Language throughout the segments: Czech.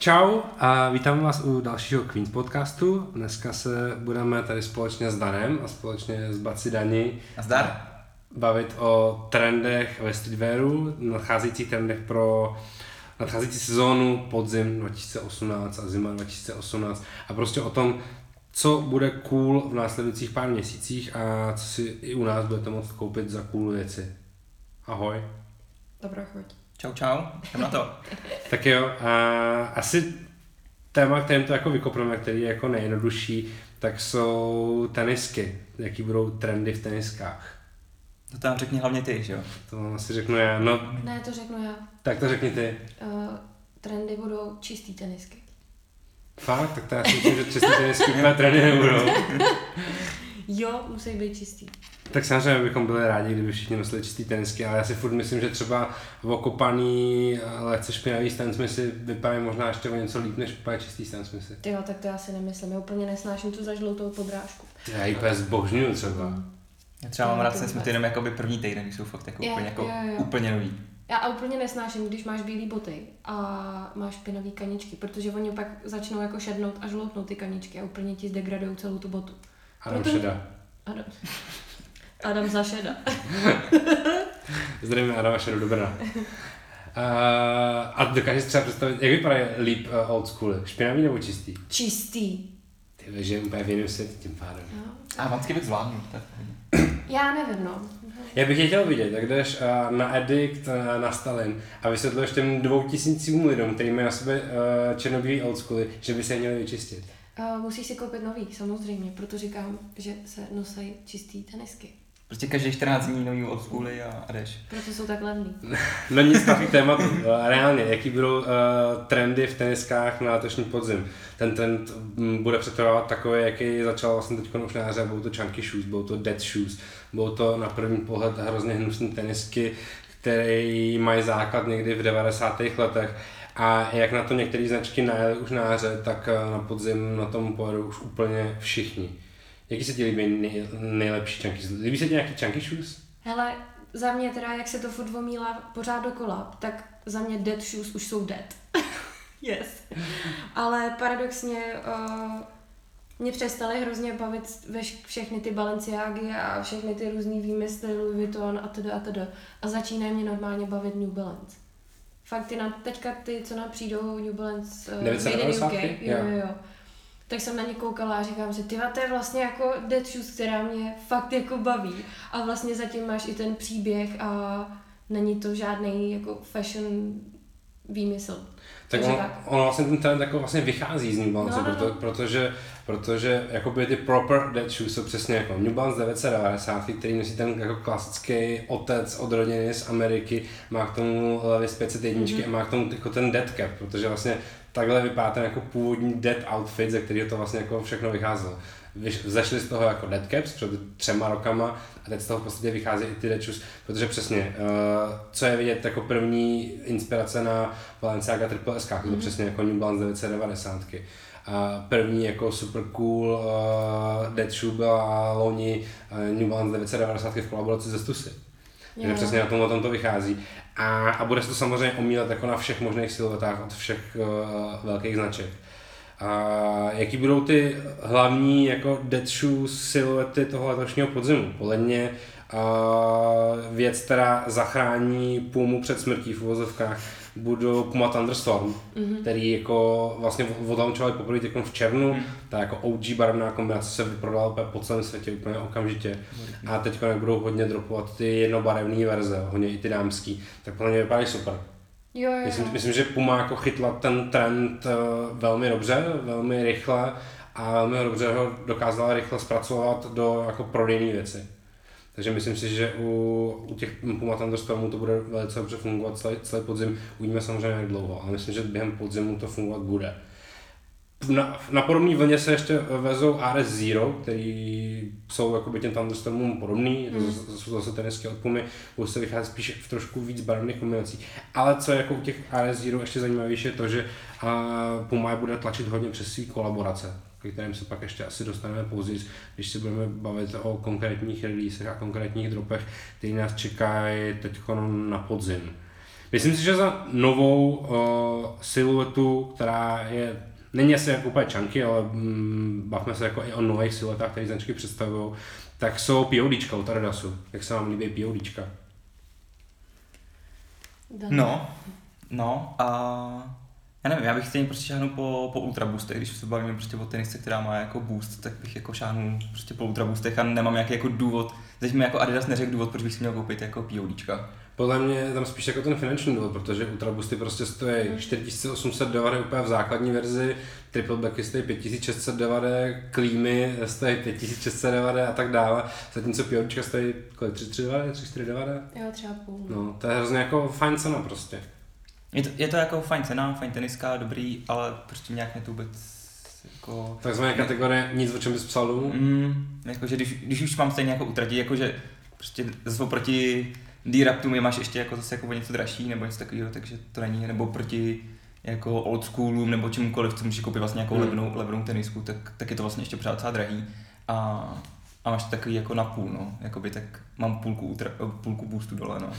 Čau a vítám vás u dalšího Queens podcastu. Dneska se budeme tady společně s Danem a společně s Baci Dani A zdar. bavit o trendech ve streetwearu, nadcházejících trendech pro nadcházející sezónu podzim 2018 a zima 2018 a prostě o tom, co bude cool v následujících pár měsících a co si i u nás budete moct koupit za cool věci. Ahoj. Dobrá chuť. Čau, čau, jdem na to. Tak jo, a asi téma, kterým to jako vykopneme, který je jako nejjednodušší, tak jsou tenisky. Jaký budou trendy v teniskách? To tam řekni hlavně ty, že jo? To asi řeknu já. No, Ne, to řeknu já. tak to řekni ty. Uh, trendy budou čistý tenisky. Fakt? Tak to já si myslím, že čistě tenisky úplně trendy nebudou. Jo, musí být čistý. Tak samozřejmě bychom byli rádi, kdyby všichni nosili čistý tenisky, ale já si furt myslím, že třeba okopaný, lehce špinavý Stan Smithy vypadají možná ještě o něco líp, než úplně čistý Stan Smithy. Ty jo, tak to já si nemyslím. Já úplně nesnáším tu zažloutou podrážku. Já ji úplně zbožňuju třeba. Mm. Já třeba mám rád jsme jenom jakoby první týden, když jsou fakt jako Jo, úplně, jako, jo, jo. úplně nový. Já a úplně nesnáším, když máš bílé boty a máš špinavý kaničky, protože oni pak začnou jako šednout a žloutnout ty kaničky a úplně ti zdegradují celou tu botu. Adam Proto- Šeda. Adam, Adam zašeda. Zdravíme Adama Šedu do Brna. Uh, a dokážeš třeba představit, jak vypadají líp uh, old school? Špinavý nebo čistý? Čistý. Ty víš, že úplně v jiném světě tím pádem. Jo. A vansky bych zvládnul. Tak. Já nevím, no. Já bych je chtěl vidět, jak jdeš uh, na Edict, uh, na Stalin a vysvětluješ těm dvou tisícům lidem, kteří mají na sobě uh, černobílý old schooly, že by se je měli vyčistit. Uh, musíš si koupit nový, samozřejmě, proto říkám, že se nosí čistý tenisky. Prostě každý 14 dní nový od schooly a, a jdeš. Proto jsou tak levný. No nic takový tématu. Uh, reálně, jaký budou uh, trendy v teniskách na letošní podzim? Ten trend mm, bude přetrvávat takový, jaký začal vlastně teď už na jaře, budou to chunky shoes, budou to dead shoes, budou to na první pohled hrozně hnusné tenisky, které mají základ někdy v 90. letech. A jak na to některé značky najeli už na jaře, tak eh, na podzim na tom pojedou už úplně všichni. Jaký se ti líbí nej, nejlepší chunky? Líbí se ti nějaký chunky shoes? Hele, za mě teda, jak se to furt omílá pořád dokola, tak za mě dead shoes už jsou dead. yes. Ale paradoxně uh, mě přestaly hrozně bavit veš- všechny ty Balenciágy a všechny ty různý výmysly Louis Vuitton a teda a teda. A začínají mě normálně bavit New Balance. Fakt ty na, teďka ty, co nám přijdou New Balance uh, 990? jo, Jo. jo, jo. Tak jsem na ně koukala a říkám si, tyva, to je vlastně jako dead shoes, která mě fakt jako baví. A vlastně zatím máš i ten příběh a není to žádný jako fashion výmysl. Tak on, tak. on vlastně ten trend jako vlastně vychází z New Balance, No, no, proto, no. protože, protože jakoby ty proper dead shoes jsou přesně jako New Balance 990, který nosí ten jako klasický otec od rodiny z Ameriky, má k tomu Levi's 501 mm-hmm. a má k tomu jako ten dead cap, protože vlastně takhle vypadá ten jako původní dead outfit, ze kterého to vlastně jako všechno vycházelo. Vzešli z toho jako dead caps před třema rokama a teď z toho v podstatě vychází i ty dead shoes, protože přesně, uh, co je vidět jako první inspirace na Balenciaga Triple SK, to je přesně jako New Balance 990. A první jako super cool uh, dead shoe byla loni uh, New Balance 990 v kolaboraci se Stussy. Jo. přesně na tomhle tom to vychází. A, a bude se to samozřejmě omílat jako na všech možných siluetách od všech uh, velkých značek. A jaký budou ty hlavní jako dead shoe siluety toho letošního podzimu? Podle mě uh, věc, která zachrání Pumu před smrtí v uvozovkách, budou Puma Thunderstorm, mm-hmm. který jako vlastně odlaunčovali poprvé v červnu, mm. ta jako OG barevná kombinace se vyprodala úplně po celém světě úplně okamžitě. A teď jak budou hodně dropovat ty jednobarevné verze, hodně i ty dámský, tak podle mě vypadají super. Jo, jo, Myslím, myslím, že Puma jako chytla ten trend eh, velmi dobře, velmi rychle a velmi dobře ho dokázala rychle zpracovat do jako prodejné věci. Takže myslím si, že u, u těch Puma Thunderstormů to bude velice dobře fungovat celý, celý podzim. Uvidíme samozřejmě jak dlouho, ale myslím, že během podzimu to fungovat bude. Na, na podobné vlně se ještě vezou RS Zero, který jsou jakoby těm Thunderstormům podobný, mm. to jsou zase tenisky od Pumy, budou se vycházet spíš v trošku víc barevných kombinací. Ale co je jako u těch RS Zero ještě zajímavější je to, že a, Puma je bude tlačit hodně přes svý kolaborace, ke kterým se pak ještě asi dostaneme později, když se budeme bavit o konkrétních releasech a konkrétních dropech, které nás čekají teď na podzim. Myslím si, že za novou uh, siluetu, která je, není asi jako úplně čanky, ale mm, bavme se jako i o nových siluetách, které značky představují, tak jsou PODčka od Adidasu. Jak se vám líbí PODčka? No, no a já nevím, já bych stejně prostě šáhnul po, po Ultra Boostech, když se bavíme prostě o tenisce, která má jako boost, tak bych jako šáhnul prostě po Ultra Boostech a nemám nějaký jako důvod, teď mi jako Adidas neřekl důvod, proč bych si měl koupit jako PODčka. Podle mě je tam spíš jako ten finanční důvod, protože Ultra Boosty prostě stojí 4890 úplně v základní verzi, Triple Blacky stojí 5690, Klímy stojí 5690 a tak dále, zatímco PODčka stojí kolik 3390, 3490? Jo, třeba půl. No, to je hrozně jako fajn cena prostě. Je to, je to jako fajn cena, fajn teniska, dobrý, ale prostě nějak mě to vůbec jako... Takzvané kategorie nic, o čem bys psal domů. Mm, jakože když, když už mám stejně jako utratit, jakože prostě zase proti D-Raptům je máš ještě jako zase jako o něco dražší nebo něco takového, takže to není, nebo proti jako old schoolům nebo čemukoliv, co můžeš koupit vlastně nějakou Hmm. levnou, levnou tenisku, tak, tak je to vlastně ještě pořád docela drahý. A, a máš to takový jako na půl, no. Jakoby tak mám půlku, ultra, půlku boostu dole, no.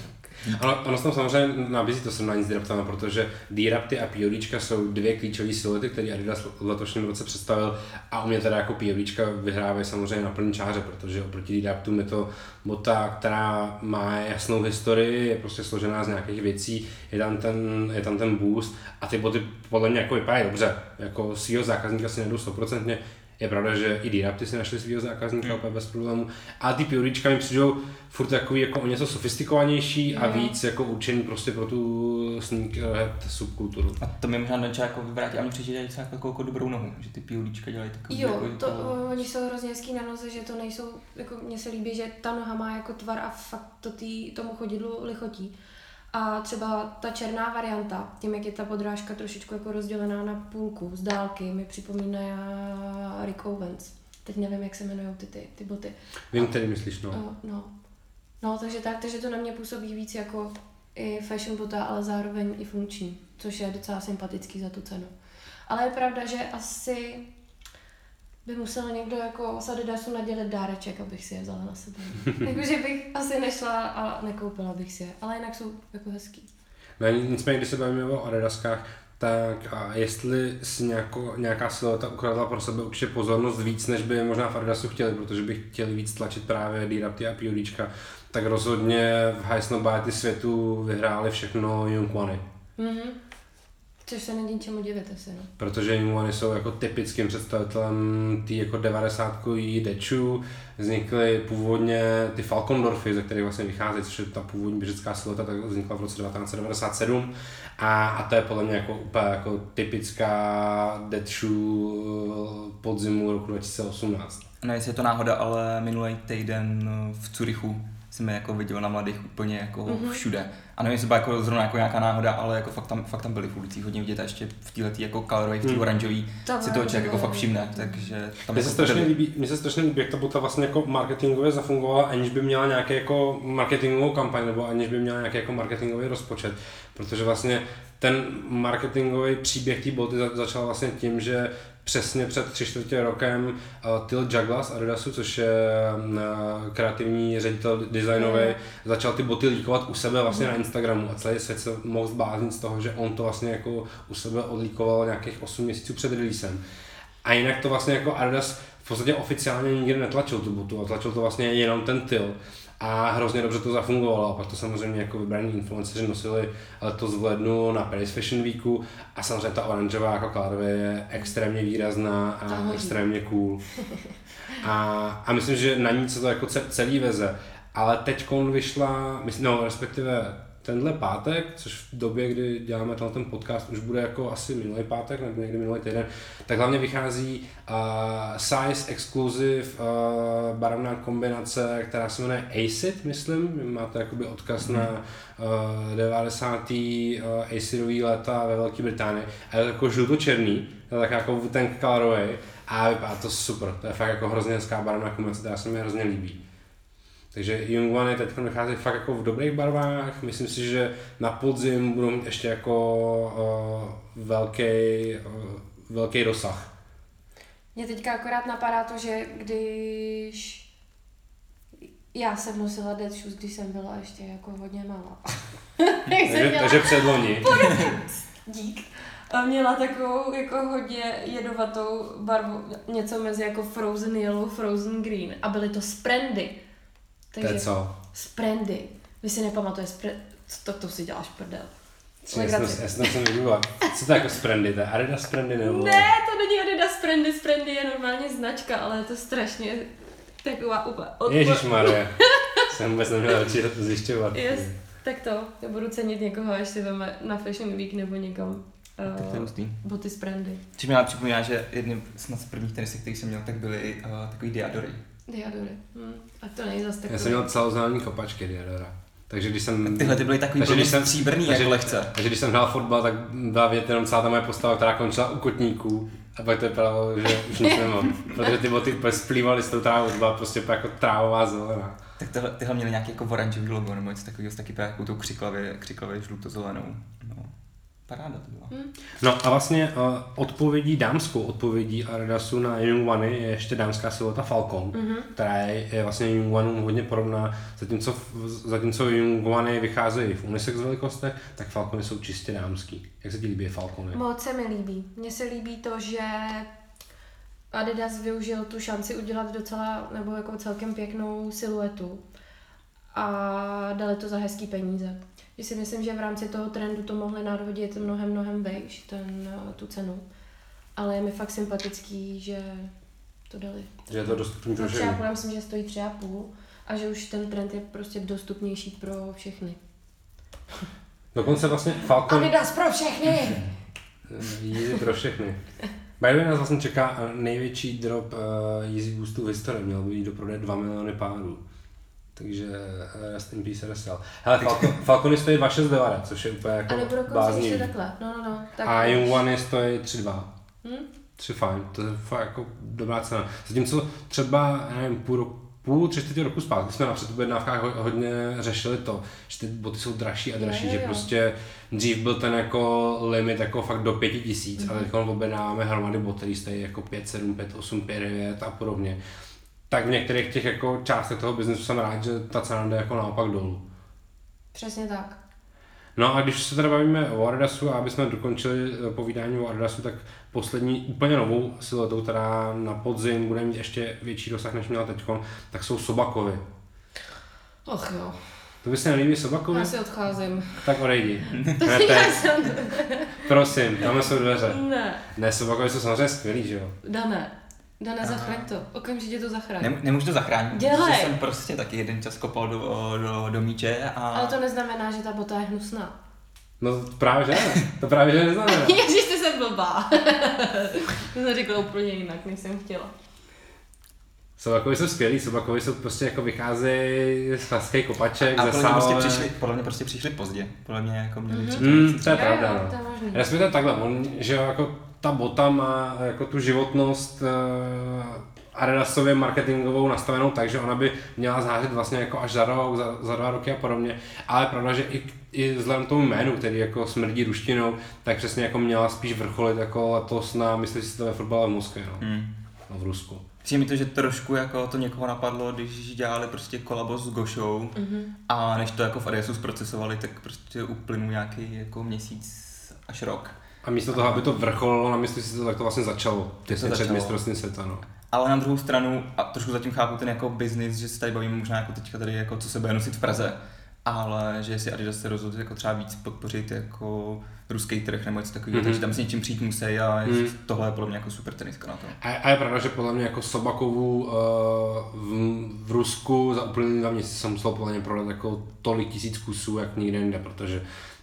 Ono, ono se tam samozřejmě nabízí to srovnání s D-Raptama, protože D-Rapty a PODčka jsou dvě klíčové siluety, které Adidas v letošním roce představil a u mě teda jako PODčka vyhrávají samozřejmě na plný čáře, protože oproti D-Raptům je to bota, která má jasnou historii, je prostě složená z nějakých věcí, je tam ten, je tam ten boost a ty boty podle mě jako vypadají dobře, jako svýho zákazníka si nejdu 100%, je pravda, že i D-Rapty si našli svého zákazníka Hmm. úplně bez problémů. A ty PODčka mi přijdou furt takový jako o něco sofistikovanější a Jo. víc jako určený prostě pro tu sneakerhead subkulturu. A to mi možná Danča jako vyvrátí a mě přijde že docela jako, jako dobrou nohu, že ty PODčka dělají takový Jo, jako, to, jako... o, oni jsou hrozně hezký na noze, že to nejsou, jako mně se líbí, že ta noha má jako tvar a fakt to tý, tomu chodidlu lichotí. A třeba ta černá varianta, tím jak je ta podrážka trošičku jako rozdělená na půlku z dálky, mi připomíná Rick Owens. Teď nevím, jak se jmenují ty, ty, ty boty. Vím, který myslíš, no. No. no. No, takže tak, takže to na mě působí víc jako i fashion bota, ale zároveň i funkční, což je docela sympatický za tu cenu. Ale je pravda, že asi by musel někdo jako z Adidasu nadělit dáreček, abych si je vzala na sebe. Jakože bych asi nešla a nekoupila bych si je, ale jinak jsou jako hezký. no nicméně, když se bavíme o Adidaskách, tak a jestli si nějako, nějaká silueta ukradla pro sebe určitě pozornost víc, než by možná v Adidasu chtěli, protože by chtěli víc tlačit právě D-Rapty a PODčka, tak rozhodně v High Snowbite světu vyhráli všechno Young Money. Mhm. Což se není čemu divit asi, no. protože Jungwany jsou jako typickým představitelem té jako 90 dečů. Vznikly původně ty Falkondorfy, ze kterých vlastně vychází, což je ta původní běžecká silota, tak vznikla v roce 1997. A, a to je podle mě jako úplně jako typická dečů podzimu roku 2018. Nevím, jestli je to náhoda, ale minulý týden v Curychu jsem je jako viděl na mladých úplně jako Mhm. mm-hmm. všude. A nevím, jestli byla jako zrovna jako nějaká náhoda, ale jako fakt tam, fakt tam byli v ulicích hodně vidět a ještě v této jako colorway, v té Hmm. oranžový, To si toho člověk jako fakt všimne, takže tam Mně se, jako strašně byli. líbí, mně se strašně líbí, jak ta bota vlastně jako marketingově zafungovala, aniž by měla nějaký jako marketingovou kampaň, nebo aniž by měla nějaký jako marketingový rozpočet. Protože vlastně ten marketingový příběh té boty za- začal vlastně tím, že přesně před tři čtvrtě rokem uh, Till Jagla z Adidasu, což je uh, kreativní ředitel designový, Mm. začal ty boty líkovat u sebe vlastně na Instagramu a celý svět se mohl zbláznit z toho, že on to vlastně jako u sebe odlíkoval nějakých 8 měsíců před releasem. A jinak to vlastně jako Adidas v podstatě oficiálně nikdy netlačil tu botu, a tlačil to vlastně jenom ten Till. A hrozně dobře to zafungovalo a pak to samozřejmě jako vybraní influenceři nosili letos v lednu na Paris Fashion Weeku a samozřejmě ta oranžová jako colorway je extrémně výrazná a hodí. extrémně cool. A, a myslím, že na ní se to jako ce- celý veze. Ale teď vyšla, myslím, no respektive tenhle pátek, což v době, kdy děláme tenhle ten podcast, už bude jako asi minulý pátek nebo někdy minulý týden, tak hlavně vychází uh, size exclusive uh, barevná kombinace, která se jmenuje Acid, myslím, máte jakoby odkaz mm. na uh, 90. Uh, acidový léta ve Velké Británii a je to jako žluto-černý, to je tak jako ten colorway a vypadá to super, to je fakt jako hrozně hezká barevná kombinace, která se mi hrozně líbí. Takže Young One teď vychází fakt jako v dobrých barvách. Myslím si, že na podzim budou mít ještě jako uh, velký, uh, velký rozsah. Mě teďka akorát napadá to, že když Já jsem nosila dead shoes, když jsem byla ještě jako hodně malá. Takže, měla takže předloni. dík. A měla takovou jako hodně jedovatou barvu, něco mezi jako frozen yellow, frozen green. A byly to sprendy. To je co? Sprendy. Vy si nepamatuješ, spre... to, to si děláš prdel. Já jsem, já jsem, jsem vygooglil. Co to je jako sprendy? To je Adidas sprendy nebo? Ne, to není Adidas Sprendy, Sprendy je normálně značka, ale je to strašně taková úplně odpo... Ježíš Marie. jsem vůbec neměl radši to zjišťovat. Yes, tak to, já budu cenit někoho, až si veme na Fashion Week nebo někam Tak to je uh, hustý. boty z Sprendy. Což mi ale připomíná, že jedním snad z prvních tenisek, který jsem měl, tak byly uh, takový diadory. Diadory. Hm. A to není zase Já takový. jsem měl celozelený kopačky Diadora. Takže když jsem... Tyhle ty byly takový Takže když jsem- stříbrný, takže- jako lehce. Takže když jsem hrál fotbal, tak byla vidět jenom celá ta moje postava, která končila u kotníků. A pak to vypadalo, že už nic nemám. Protože ty boty splývaly s tou trávou, to byla prostě jako trávová zelená. Tak tyhle, tyhle měly nějaký jako oranžový logo nebo něco takového s taky právě jako tou křiklavě, křiklavě žlutozelenou. No. Paráda to byla. Hm. No a vlastně uh, odpovědí, dámskou odpovědí Adidasu na Young One je ještě dámská silota Falcon, Mhm. která je, je vlastně Young One hodně podobná, zatímco, zatímco Young One vycházejí v unisex velikostech, tak Falcony jsou čistě dámský. Jak se ti líbí Falcony? Moc se mi líbí. Mně se líbí to, že Adidas využil tu šanci udělat docela, nebo jako celkem pěknou siluetu a dali to za hezký peníze. Že si myslím, že v rámci toho trendu to mohli nadhodit mnohem, mnohem vejš, ten, eh, tu cenu. Ale je mi fakt sympatický, že to dali. Že je to dostupný pro všechny. já myslím, že stojí tři a půl a že už ten trend je prostě dostupnější pro všechny. Dokonce vlastně Falcon Adidas pro všechny! Yeezy pro všechny. By nás vlastně čeká eh, největší drop uh, Yeezy Boostů v historii. Měl by jít do prodeje 2 miliony párů. Takže uh, rest in peace RSL. Hele, Falcon, Falcony stojí 2,69, což je úplně A jako nebo dokonce ještě takhle. No, no, no. Tak A One stojí 3,2. Hm? 3 fajn, to je fakt jako dobrá cena. Zatímco třeba, já nevím, půl, roku, půl tři čtvrtě roku zpátky jsme na předobjednávkách ho- hodně řešili to, že ty boty jsou dražší a dražší, Jo, jo, že jo. prostě dřív byl ten jako limit jako fakt do pěti tisíc, Mhm. ale teď objednáváme hromady bot, který stojí jako 5, 7, 5, 8, 5, 9 a podobně. Tak v některých těch jako částech toho biznesu jsem rád, že ta cena jde jako naopak dolů. Přesně tak. No a když se teda bavíme o Adidasu a aby jsme dokončili eh, povídání o Adidasu, tak poslední úplně novou siluetou, která na podzim bude mít ještě větší dosah, než měla teď, tak jsou Sobakovy. Och jo, To by se nelíbí Sobakovy? já si odcházím. Tak odejdi. Ne, Já jsem... prosím, tam jsou dveře. Ne, Ne, Sobakovy jsou samozřejmě skvělý, že jo? Dané. Dané, zachraň to. Okamžitě to zachraň. Nem, nemůžu to zachránit, Dělej. protože jsem prostě taky jeden čas kopal do, do, do míče a... Ale to neznamená, že ta bota je hnusná. No právě že ne. To právě že neznamená. Ježíš, ty jsem blbá. to jsem řekla úplně jinak, než jsem chtěla. Sobakovy jsou skvělý, Sobakovy jsou prostě jako vycházejí z klasických kopaček, a ze podle mě, prostě přišli, podle mě prostě přišli pozdě. Podle mě jako měli Mhm. mm-hmm. Hmm, to je pravda, jo, no. to je možný. Respektive takhle, on, že jo, jako ta bota má jako tu životnost uh, Adidasově marketingovou nastavenou tak, že ona by měla zářit vlastně jako až za rok, za, za dva roky a podobně. Ale je pravda, že i, i vzhledem k tomu jménu, který jako smrdí ruštinou, tak přesně jako měla spíš vrcholit jako letos na, myslím si to ve fotbale v Moskvě, no. Hmm. no v Rusku. Přijde mi to, že trošku jako to někoho napadlo, když dělali prostě kolabo s Gošou Mhm. a než to jako v Adidasu zprocesovali, tak prostě uplynul nějaký jako měsíc až rok. A místo toho, aby to vrcholilo na si to, tak to vlastně začalo. Těsně před mistrovstvím světa, no. Ale na druhou stranu, a trošku zatím chápu ten jako business, že se tady bavíme možná jako teďka tady jako co se bude nosit v Praze, ale že jestli Adidas se rozhodl jako třeba víc podpořit jako ruský trh nebo něco takového, Mhm. takže tam s něčím přijít musí a Mhm. tohle je podle mě jako super teniska na to. A, a je pravda, že podle mě jako Sobakovu uh, v, v, Rusku za úplný dva měsíce jsem musel podle mě prodat jako tolik tisíc kusů, jak nikde jinde, protože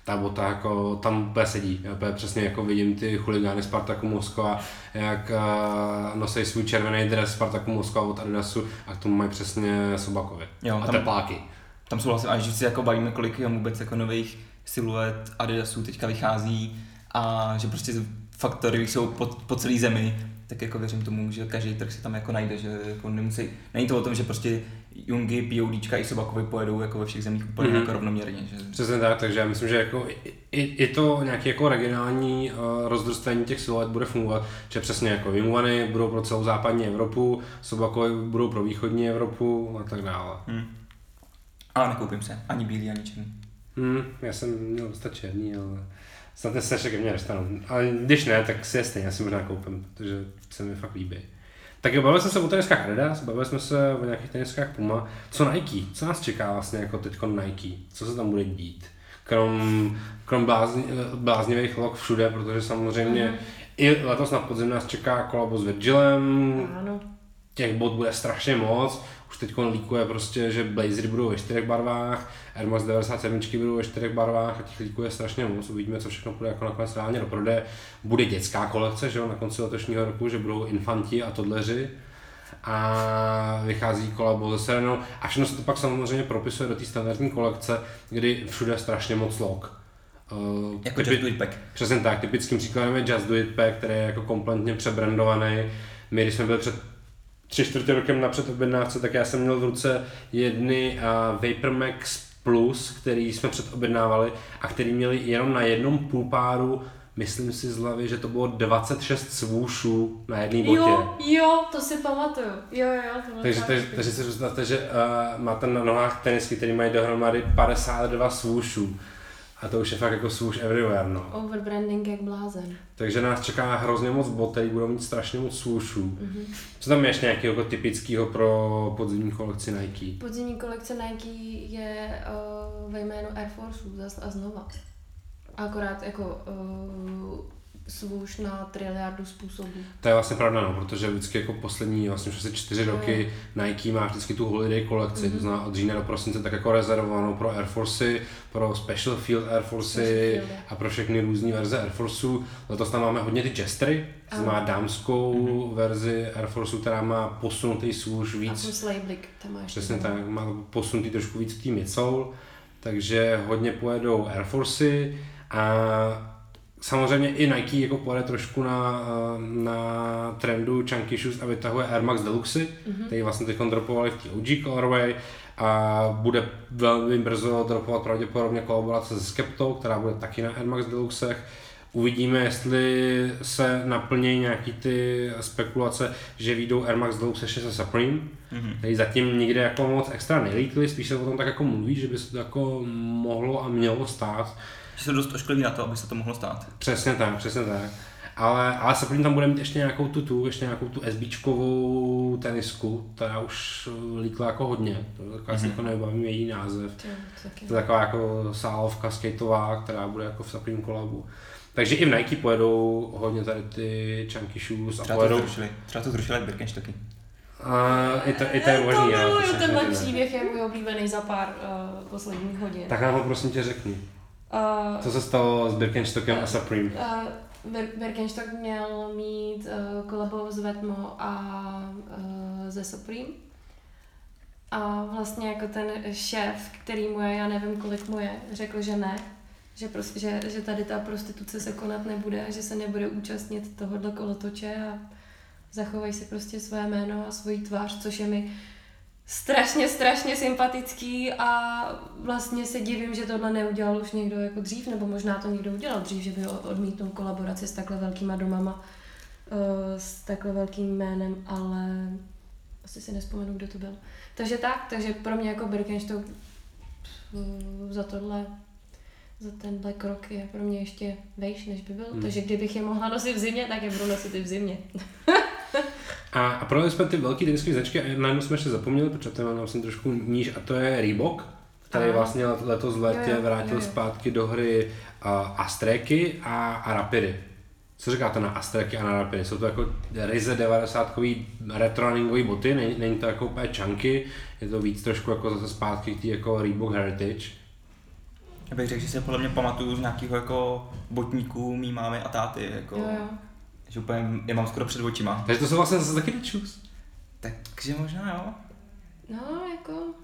ta bota jako tam úplně sedí. Já úplně přesně jako vidím ty chuligány Spartaku Moskva, jak uh, nosí svůj červený dres Spartaku Moskva od Adidasu a k tomu mají přesně Sobakovi. Jo, a tam- tepláky. Tam souhlasím, a že si jako bavíme, kolik je vůbec jako nových siluet Adidasů teďka vychází a že prostě faktory jsou po, po celé zemi, tak jako věřím tomu, že každý trh si tam jako najde, že jako nemusí, není to o tom, že prostě Jungy, PODčka i Sobakovi pojedou jako ve všech zemích úplně Mhm. mm-hmm. jako rovnoměrně. Že... Přesně tak, takže já myslím, že jako i, i, i to nějaké jako regionální uh, rozdrstvení těch siluet bude fungovat, že přesně jako Wingwany budou pro celou západní Evropu, Sobakové budou pro východní Evropu a tak dále. Hmm. Ale nekoupím se, ani bílý, ani černý. Hmm, já jsem měl dostat černý, ale snad se ke mně nestanu. Ale když ne, tak si je stejně asi možná koupím, protože se mi fakt líbí. Tak jo, bavili jsme se o teniskách Adidas, bavili jsme se o nějakých teniskách Puma. Co Nike? Co nás čeká vlastně jako teď Nike? Co se tam bude dít? Krom, krom blázni, bláznivých log všude, protože samozřejmě Mhm. i letos na podzim nás čeká kolabo s Virgilem, Ano. těch bot bude strašně moc. Teď líkuje prostě, že Blazery budou ve čtyřech barvách, Air Max 97 budou ve čtyřech barvách a těch líkuje strašně moc. Uvidíme, co všechno bude jako nakonec reálně do prodeje. Bude dětská kolekce, že jo, na konci letošního roku, že budou infanti a toddleři a vychází kolabo se Serenou a všechno se to pak samozřejmě propisuje do té standardní kolekce, kdy všude je strašně moc log. Uh, Jako typi- Just Do It Pack. Přesně tak, typickým příkladem je Just Do It Pack, který je jako kompletně přebrandovaný. My, když jsme byli před tři čtvrtě rokem na předobjednávce, tak já jsem měl v ruce jedny uh, Vapormax Plus, který jsme předobjednávali a který měli jenom na jednom půlpáru, myslím si z hlavy, že to bylo 26 svůšů na jedné botě. Jo, jo, to si pamatuju. Jo, jo, to Takže, takže, takže si představte, že uh, máte na nohách tenisky, které mají dohromady 52 svůšů. A to už je fakt jako swoosh everywhere, no. Overbranding jak blázen. Takže nás čeká hrozně moc bot, který budou mít strašně moc swooshů. Mhm. Co tam je ještě nějakého jako typického pro podzimní kolekci Nike? Podzimní kolekce Nike je uh, ve jménu Air Force zas a znova. Akorát jako uh, swoosh na triliardu způsobů. To je vlastně pravda, no, protože vždycky jako poslední vlastně už asi čtyři Jo. roky Nike má vždycky tu holiday kolekci, Mhm. to znamená od října do prosince tak jako rezervovanou pro Air Forcey, pro Special Field Air Forcey a pro všechny různé verze Air Forceů. Letos tam máme hodně ty Jestery, to znamená dámskou Mhm. verzi Air Forceu, která má posunutý A víc plus labelик tam máš. Přesně tak, má posunutý trošku víc k tým midsole, takže hodně pojedou Air Forcey a samozřejmě i Nike jako pojede trošku na, na trendu Chunky Shoes a vytahuje Air Max Deluxe, Mhm. který vlastně teď dropovali v té OG colorway a bude velmi brzo dropovat pravděpodobně kolaborace se Skeptou, která bude taky na Air Max Deluxech. Uvidíme, jestli se naplní nějaký ty spekulace, že výjdou Air Max Deluxe ještě se Supreme, Mhm. Tady zatím nikde jako moc extra nelítli, spíš se o tom tak jako mluví, že by se to jako mohlo a mělo stát. Že se dost oškliví na to, aby se to mohlo stát. Přesně tak, přesně tak. Ale, ale Supreme tam bude mít ještě nějakou tu, tu ještě nějakou tu SBčkovou tenisku, která už eh, líkla jako hodně. To je taková, mm-hmm. Mhm. jako nevybavím její název. To, taky. To je taková jako sálovka skateová, která bude jako v Supreme kolabu. Takže i v Nike pojedou hodně tady ty chunky shoes a Třeba to pojedou... zrušili. Třeba to zrušili Birkenstocky. A i to, i to je možný, to miluju, to tenhle příběh je můj oblíbený za pár uh, posledních hodin. Tak nám ho prosím tě řekni. Uh, Co se stalo s Birkenstockem a Supreme? Uh, Bir- Birkenstock měl mít uh, kolabo s Vetmo a uh, ze Supreme. A vlastně jako ten šéf, který mu je, já nevím kolik mu je, řekl, že ne. Že, prostě, že, že tady ta prostituce se konat nebude a že se nebude účastnit tohohle kolotoče a zachovají si prostě své jméno a svoji tvář, což je mi strašně, strašně sympatický a vlastně se divím, že tohle neudělal už někdo jako dřív, nebo možná to někdo udělal dřív, že by odmítnul kolaboraci s takhle velkýma domama, eh, s takhle velkým jménem, ale asi si nespomenu, kdo to byl. Takže tak, takže pro mě jako Birkenstock eh, za tohle za tenhle krok je pro mě ještě vejš, než by byl. Hmm. Hmm. Takže kdybych je mohla nosit v zimě, tak je budu nosit i v zimě. A, a prodali jsme ty velké teniskové značky a na jednu jsme ještě zapomněli, protože to je nám jsem trošku níž a to je Reebok, který vlastně let- letos v létě vrátil jo, jo. zpátky do hry uh, Astréky a, a Rapidy. Co říkáte na Astréky a na Rapidy? Jsou to jako ryze 90 retrorunningový boty, není, není to jako úplně chunky, je to víc trošku jako zase zpátky k té jako Reebok Heritage. Já bych řekl, že si podle mě pamatuju z nějakého jako botníků mý mámy a táty, jako, Jo, jo. Že úplně je mám skoro před očima. Takže to jsou vlastně zase taky shoes. Takže možná jo. No, jako...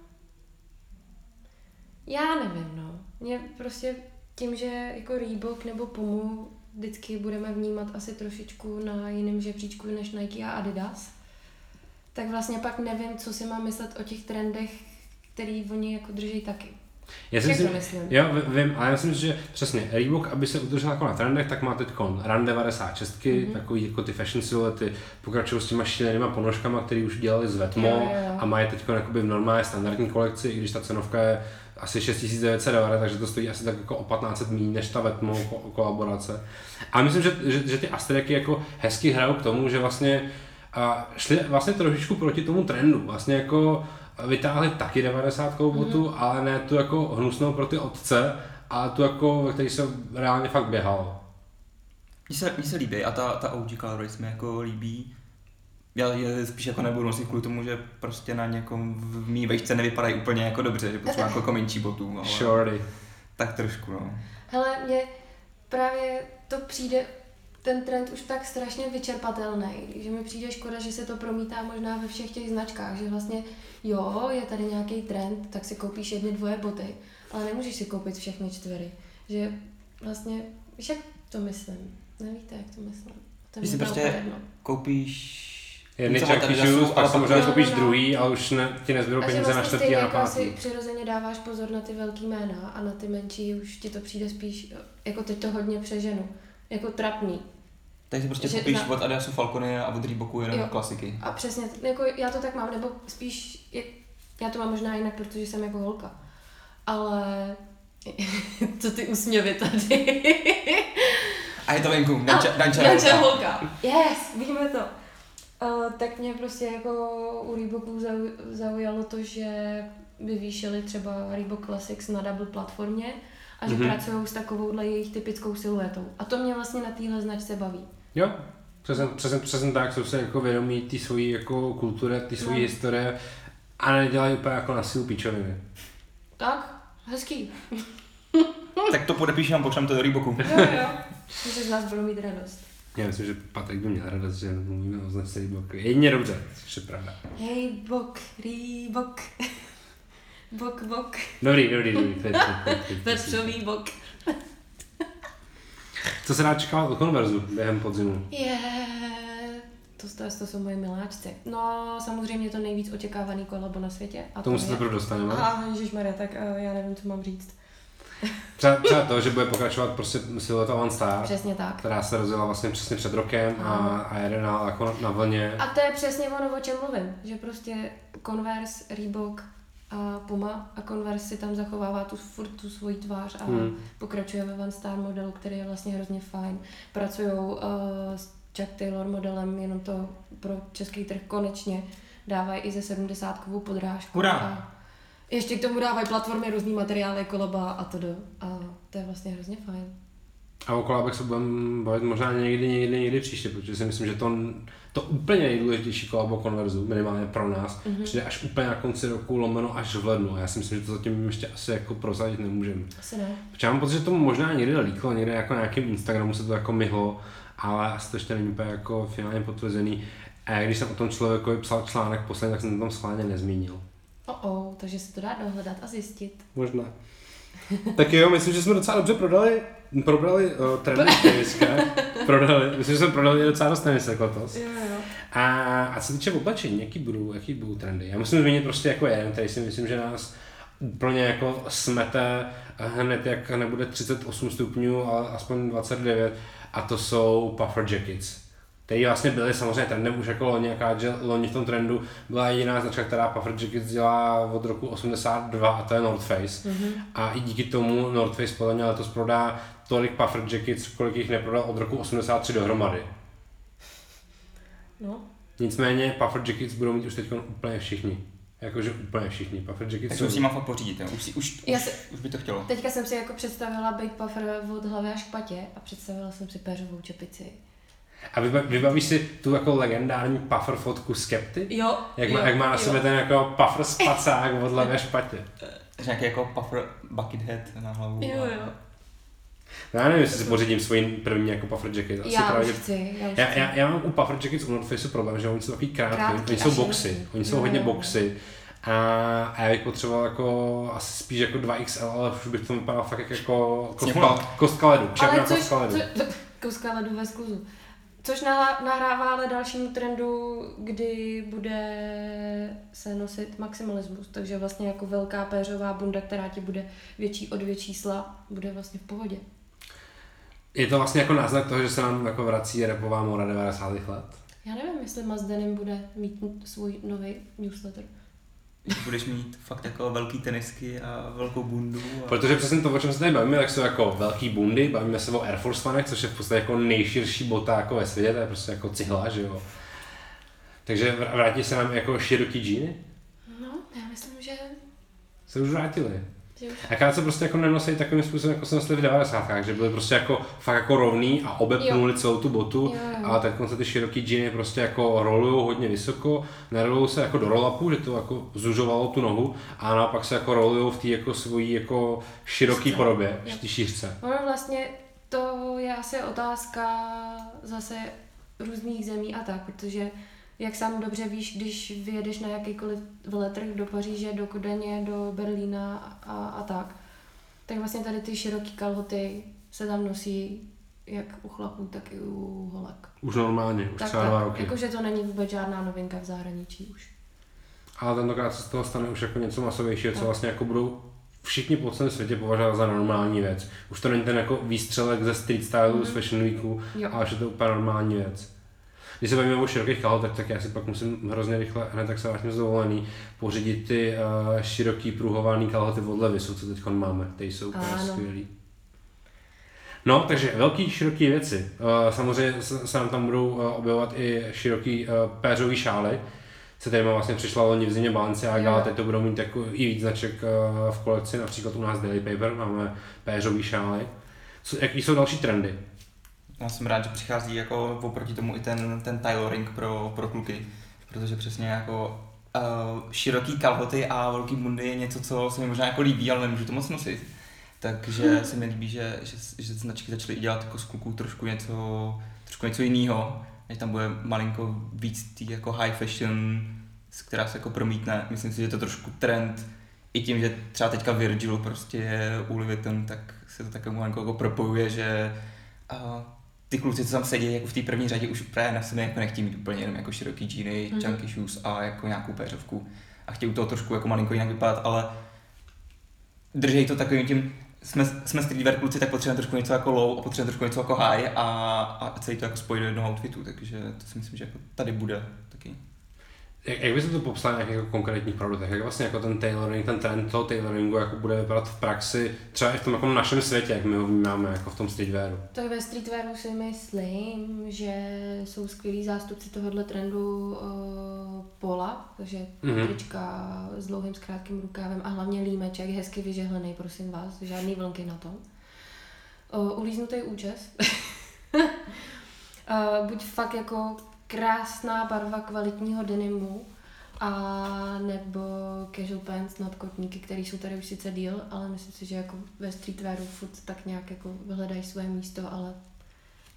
Já nevím, no. Mě prostě tím, že jako Reebok nebo Pumu vždycky budeme vnímat asi trošičku na jiném žebříčku než Nike a Adidas, tak vlastně pak nevím, co si mám myslet o těch trendech, který oni jako drží taky. Já si myslím, jo, vím, ale já si myslím, že přesně Reebok, aby se udržel jako na trendech, tak má teď RAN 96, mm-hmm. Mhm. takový jako ty fashion silhouety, pokračují s těma šílenýma ponožkama, který už dělali z Vetmo Jo, jo, jo. a mají teď jakoby v normální standardní kolekci, i když ta cenovka je asi 6990, takže to stojí asi tak jako o 1500 méně než ta Vetmo ko- kolaborace. A myslím, že, že, že ty Astriaky jako hezky hrajou k tomu, že vlastně a šli vlastně trošičku proti tomu trendu. Vlastně jako vytáhli taky 90 botu, mm-hmm. ale ne tu jako hnusnou pro ty otce, ale tu jako, ve který se reálně fakt běhal. Mně se, mně se líbí a ta, ta OG Colorway se mi jako líbí. Já je spíš jako nebudu nosit kvůli tomu, že prostě na někom v mý vejšce nevypadají úplně jako dobře, že potřebuji jako, jako menší botů, ale Shorty. tak trošku no. Hele, mně právě to přijde, ten trend už tak strašně vyčerpatelný, že mi přijde škoda, že se to promítá možná ve všech těch značkách, že vlastně jo, je tady nějaký trend, tak si koupíš jedny, dvoje boty, ale nemůžeš si koupit všechny čtvery. Že vlastně, víš jak to myslím? Nevíte, jak to myslím? To je Když si prostě jedno. koupíš Jedny Adidasu, Shoes, pak si možná koupíš no, no. druhý, ale už ne, ti nezbydou A že peníze na vlastně čtvrtý stejně a na jako pátý. si přirozeně dáváš pozor na ty velký jména a na ty menší už ti to přijde spíš, jako teď to hodně přeženu, jako trapný. Tak si prostě Že koupíš na- od Adidasu Falcony a od Reeboku jenom Jo. klasiky. A přesně, jako já to tak mám, nebo spíš, jak, já to mám možná jinak, protože jsem jako holka. Ale co ty úsměvy tady? A je to venku, A, Danča, Danča, Danča Danča holka. Yes, víme to. Uh, tak mě prostě jako u Reeboku zau, zaujalo to, že vyvýšili třeba Reebok Classics na double platformě a že Mhm. mm-hmm. pracují s takovouhle jejich typickou siluetou. A to mě vlastně na téhle značce baví. Jo, přesně, přesně, přesně tak, jsou se jako vědomí té svojí jako kultury, té svojí No. historie a nedělají úplně jako na sílu píčoviny. Tak, hezký. Tak to podepíšem a pošlem to do Reeboku. Jo, jo. Že z nás budou mít radost. Já myslím, že Patrik by měl radost, že mluvíme o značce Reebok. Jedině dobře, což je pravda. Hej, bok, Reebok. Bok, bok. Dobrý, dobrý, dobrý. Vepřový bok. Co se dá čekat od konverzu během podzimu? Je, to, to, to jsou moje miláčci. No, samozřejmě to nejvíc očekávaný kolabo na světě. A Tomu to se teprve dostaneme. Aha, ježišmarja, tak uh, já nevím, co mám říct. Třeba, třeba to, že bude pokračovat prostě Silhouette One Star, Přesně tak. která se rozjela vlastně přesně před rokem a, a jede na, jako na, na vlně. A to je přesně ono, o čem mluvím. Že prostě Converse, Reebok a Puma a Converse si tam zachovává tu, furt tu svoji tvář a Hmm. pokračuje ve Van Star modelu, který je vlastně hrozně fajn. Pracují uh, s Chuck Taylor modelem, jenom to pro český trh konečně dávají i ze 70 podrážku. Hurá! A ještě k tomu dávají platformy, různý materiály, kolaba a to A to je vlastně hrozně fajn. A o kolabech se budeme bavit možná někdy, někdy, někdy příště, protože si myslím, že to, to úplně nejdůležitější kolabo konverzu, minimálně pro nás, Mhm. mm-hmm. přijde až úplně na konci roku, lomeno až v lednu. A já si myslím, že to zatím ještě asi jako prozadit nemůžeme. Asi ne. Protože já mám pocit, že to možná někdy líklo, někde jako na nějakém Instagramu se to jako myhlo, ale asi to ještě není úplně jako finálně potvrzený. A když jsem o tom člověku psal článek poslední, tak jsem to tam schválně nezmínil. Oh, oh, takže se to dá dohledat a zjistit. Možná. tak jo, myslím, že jsme docela dobře prodali, probrali uh, trendy v teniskách. prodali, myslím, že jsme prodali docela dost tenisek letos. Jo, jo. A, a co se týče oblečení, jaký budou, jaký budou trendy? Já musím zmínit prostě jako jeden, který si myslím, že nás úplně jako smete hned, jak nebude 38 stupňů, ale aspoň 29, a to jsou puffer jackets. Který vlastně byly samozřejmě trendem už jako loni, jaká, loni v tom trendu byla jediná značka, která puffer jackets dělá od roku 82 a to je North Face. Mhm. A i díky tomu North Face podle mě letos prodá tolik puffer jackets, kolik jich neprodal od roku 83 dohromady. No, Nicméně puffer jackets budou mít už teď úplně všichni. Jakože úplně všichni. Puffer Tak jackets to jsou... si mám fakt pořídit, už, si, už, Já už, se- už by to chtělo. teďka jsem si jako představila Big Puffer od hlavy až k patě a představila jsem si péřovou čepici. A vyba- vybavíš si tu jako legendární puffer fotku Skepty? Jo, Jak, jo, má, jak má na jo. sobě ten jako puffer spacák od levé špatě. Nějaký jako puffer bucket head na hlavu. Jo, a- jo. No, já nevím, jestli si pořídím svůj první jako puffer jacket. Asi Já už pravdě... chci, já už Já, chci. já, já, mám u puffer jackets u North Face problém, že oni jsou takový krátký, Krátký oni a jsou boxy, oni jsou Jo, hodně jo. boxy. A, a já bych potřeboval jako asi spíš jako 2XL, ale už bych to vypadal fakt jak jako kostka, kostka ledu, černá kostka ledu. co, kouska ledu ve skluzu. Což nahrává ale dalšímu trendu, kdy bude se nosit maximalismus. Takže vlastně jako velká péřová bunda, která ti bude větší od dvě čísla, bude vlastně v pohodě. Je to vlastně jako náznak toho, že se nám jako vrací repová mora 90. let. Já nevím, jestli Mazdenim bude mít svůj nový newsletter. Budeš mít fakt jako velký tenisky a velkou bundu. A... Protože přesně to, o čem se tady bavíme, tak jsou jako velký bundy, bavíme se o Air Force One, což je v podstatě jako nejširší bota jako ve světě, to je prostě jako cihla, že jo. Takže vr- vrátí se nám jako široký džíny? No, já myslím, že... Se už vrátili. Akorát se prostě jako nenosí takovým způsobem, jako se nosili v 90. že byly prostě jako fakt jako rovný a obepnuli jo. celou tu botu, Jo, jo. a tak se ty široký džíny prostě jako rolují hodně vysoko, nerolují se jako do rollapu, že to jako zužovalo tu nohu a naopak se jako rolují v té jako svojí jako široký Šířce. podobě, v té šířce. Ono vlastně to je asi otázka zase různých zemí a tak, protože jak sám dobře víš, když vyjedeš na jakýkoliv veletrh do Paříže, do Kodaně, do Berlína a, a tak, tak vlastně tady ty široký kalhoty se tam nosí jak u chlapů, tak i u holek. Už normálně, už tak, třeba dva roky. jakože to není vůbec žádná novinka v zahraničí už. Ale tentokrát se z toho stane už jako něco masovějšího, co vlastně jako budou všichni po celém světě považovat za normální věc. Už to není ten jako výstřelek ze street stylu, Mhm. z Fashion Weeku, Jo. ale už je to úplně normální věc. Když se bavíme o širokých kalhotech, tak já si pak musím hrozně rychle, hned tak se vrátím z dovolený, pořídit ty uh, široký pruhovaný kalhoty od Levisu, co teď máme, ty jsou úplně skvělý. No, takže velký, široký věci. Uh, samozřejmě se, nám tam budou uh, objevovat i široký uh, péřový šály, se tady vlastně přišla loni v zimě Balenciaga, ale teď to budou mít jako i víc značek v kolekci, například u nás Daily Paper, máme péřový šály. Co, jaký jsou další trendy? Já jsem rád, že přichází jako oproti tomu i ten, ten tailoring pro, pro kluky, protože přesně jako uh, široký kalhoty a velký bundy je něco, co se mi možná jako líbí, ale nemůžu to moc nosit. Takže se mi líbí, že, že, že značky začaly dělat jako z kluků trošku něco, trošku něco jiného, než tam bude malinko víc tý jako high fashion, která se jako promítne. Myslím si, že to je trošku trend, i tím, že třeba teďka Virgil prostě je u Louis Vuitton, tak se to také malinko jako propojuje, že a ty kluci, co tam sedí jako v té první řadě, už právě na sebe jako nechtějí mít úplně jenom jako široký džíny, mm-hmm. chunky shoes a jako nějakou péřovku. A chtějí u toho trošku jako malinko jinak vypadat, ale držej to takovým tím, jsme, jsme streetwear kluci, tak potřebujeme trošku něco jako low a potřebujeme trošku něco jako high a, a celý to jako spojit do jednoho outfitu, takže to si myslím, že jako tady bude. Jak, jak byste to popsal na nějakých jako konkrétních produktech? Jak vlastně jako ten tailoring, ten trend toho tailoringu jako bude vypadat v praxi, třeba i v tom jako našem světě, jak my ho vnímáme jako v tom streetwearu? Tak ve streetwearu si myslím, že jsou skvělí zástupci tohohle trendu uh, pola, takže Mhm. mm-hmm. trička s dlouhým, s krátkým rukávem a hlavně límeček, hezky vyžehlený, prosím vás, žádný vlnky na tom. Uh, ulíznutý účes. uh, buď fakt jako krásná barva kvalitního denimu, a nebo casual pants nad kotníky, které jsou tady už sice díl, ale myslím si, že jako ve streetwearu furt tak nějak jako vyhledají své místo, ale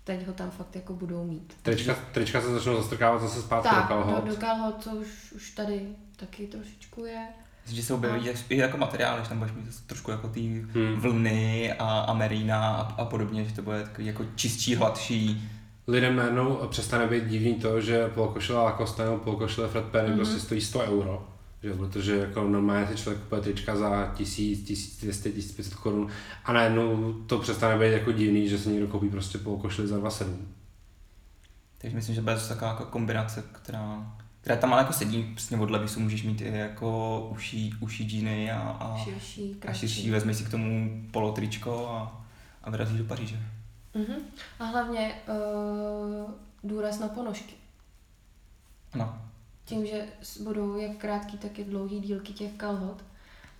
teď ho tam fakt jako budou mít. Trička, trička se začnou zastrkávat zase zpátky do Tak, kalhot. do, do kalhot, co už, už tady taky trošičku je. Myslím, že se objeví jak- i jako materiály, že tam budeš mít trošku jako ty Hmm. vlny a, a merina a, a podobně, že to bude takový jako čistší, hladší. Lidem najednou přestane být divný to, že polokošile Lacoste nebo polokošile Fred Perry Mhm. mm-hmm. prostě stojí 100 euro. Že? Protože jako normálně si člověk kupuje trička za 1000, 1200, 1500 korun a najednou to přestane být jako divný, že se někdo koupí prostě polokošili za 27. Takže myslím, že bude to taková jako kombinace, která, která tam ale jako sedí, přesně od Levisu můžeš mít i jako uší, uší džíny a, a, Širší, a širší, vezmeš si k tomu polotričko a, a vyrazíš do Paříže. Mhm. A hlavně uh, důraz na ponožky. No, Tím, že budou jak krátký, tak i dlouhý dílky těch kalhot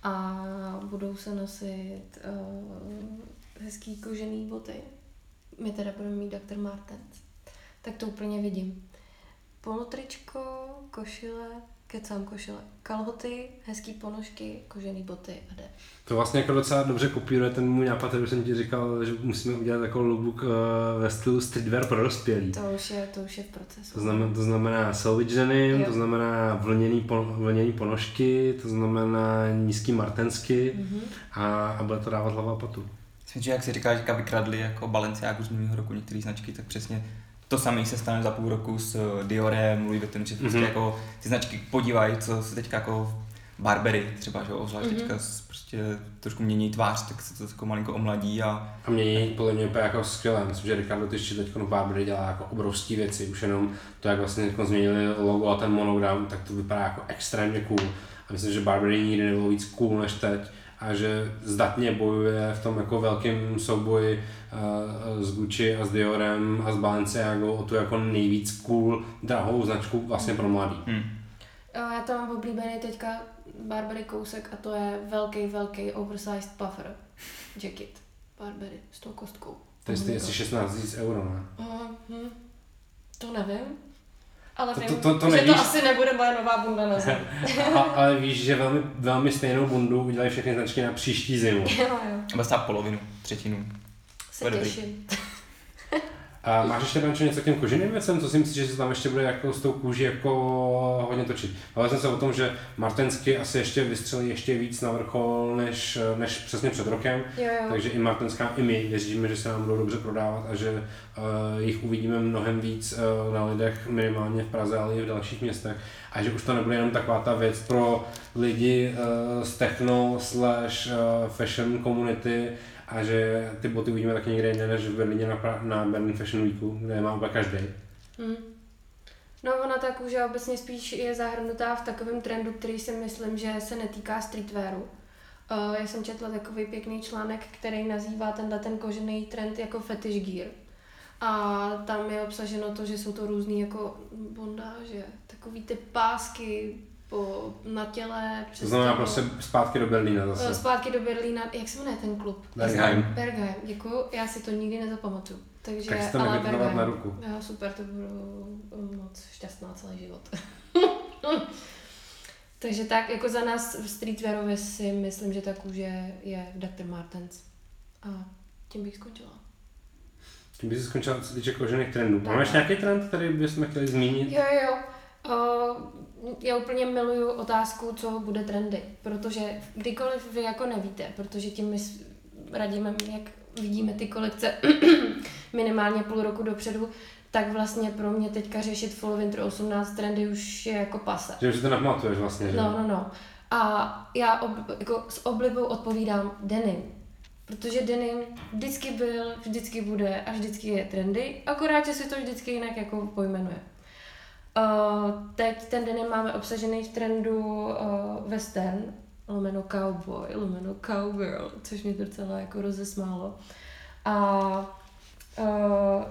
a budou se nosit uh, hezký kožený boty. My teda budeme mít Dr. Martens. Tak to úplně vidím. Polotričko, košile, kecám košile, kalhoty, hezký ponožky, kožený boty a jde. To vlastně jako docela dobře kopíruje ten můj nápad, který jsem ti říkal, že musíme udělat jako lookbook uh, ve stylu streetwear pro dospělý. To už je, to už je v procesu. To znamená, to znamená salvage denim, Jo. to znamená vlněný, pon, vlněný ponožky, to znamená nízký martensky Mhm. a, a bude to dávat hlava a patu. Myslím, že jak si říká, že vykradli jako Balenciagu z minulého roku některé značky, tak přesně to samé se stane za půl roku s eh, Diorem, Louis Vuitton, že prostě Mhm. jako ty značky podívají, co se teďka jako Barbery třeba, že jo, zvlášť Mhm. teďka prostě trošku mění tvář, tak se to jako malinko omladí a A mění podle mě úplně jako skvěle. Myslím, že Ricardo Tisci teď v Barbery dělá jako obrovské věci. Už jenom to, jak vlastně teď změnili logo a ten monogram, tak to vypadá jako extrémně cool. A myslím, že Barbery nikdy nebylo víc cool než teď a že zdatně bojuje v tom jako velkém souboji uh, s Gucci a s Diorem a s Balenciagou o tu jako nejvíc cool drahou značku vlastně pro mladý. hm. Jo, Já tam mám oblíbený teďka Barbery kousek a to je velký, velký oversized puffer jacket. Barbery s tou kostkou. To je asi 16 000 euro, ne? Mhm. To nevím. Ale To- to- to- to že nevíš? to asi nebude moje nová bunda na zem. A, ale víš, že velmi, velmi stejnou bundu udělají všechny značky na příští zimu. jo, jo. Stát polovinu, třetinu. Se těším. A máš ještě Dančo, něco k těm koženým věcem? Co si myslíš, že se tam ještě bude jako s tou kůží jako hodně točit? Ale jsem se o tom, že Martensky asi ještě vystřelí ještě víc na vrchol než, než přesně před rokem. Jo, jo. Takže i Martenská, i my věříme, že se nám budou dobře prodávat a že uh, jich uvidíme mnohem víc uh, na lidech, minimálně v Praze, ale i v dalších městech. A že už to nebude jenom taková ta věc pro lidi uh, z techno slash uh, fashion community a že ty boty uvidíme taky někde jinde než v Berlíně na, na Berlin Fashion Weeku, kde je má úplně každý. Hmm. No ona ta kůže obecně spíš je zahrnutá v takovém trendu, který si myslím, že se netýká streetwearu. Uh, já jsem četla takový pěkný článek, který nazývá tenhle ten kožený trend jako fetish gear. A tam je obsaženo to, že jsou to různý jako bondáže, takový ty pásky po, na těle. To přes znamená tělo. prostě zpátky do Berlína Eh, zase. Zpátky do Berlína, jak se jmenuje ten klub? Bergheim. Bergheim, děkuju, já si to nikdy nezapamatuju. Takže, Tak si to ale na ruku. Jo, super, to budu moc šťastná celý život. Takže tak, jako za nás v streetwearově si myslím, že ta kůže je Dr. Martens. A tím bych skončila. Tím by si skončila, co se týče kožených trendů. Tak. Máme ještě nějaký trend, který bychom chtěli zmínit? Jo, jo, jo. Uh, já úplně miluju otázku, co bude trendy, protože kdykoliv vy jako nevíte, protože tím my radíme, jak vidíme ty kolekce minimálně půl roku dopředu, tak vlastně pro mě teďka řešit Fall Winter 18 trendy už je jako pase. Že už si to nepamatuješ vlastně, že? No, no, no. A já ob, jako s oblibou odpovídám denim. Protože denim vždycky byl, vždycky bude a vždycky je trendy, akorát, že si to vždycky jinak jako pojmenuje. Uh, teď ten denim máme obsažený v trendu uh, western, lomeno cowboy, lomeno cowgirl, což mě docela jako rozesmálo. A uh,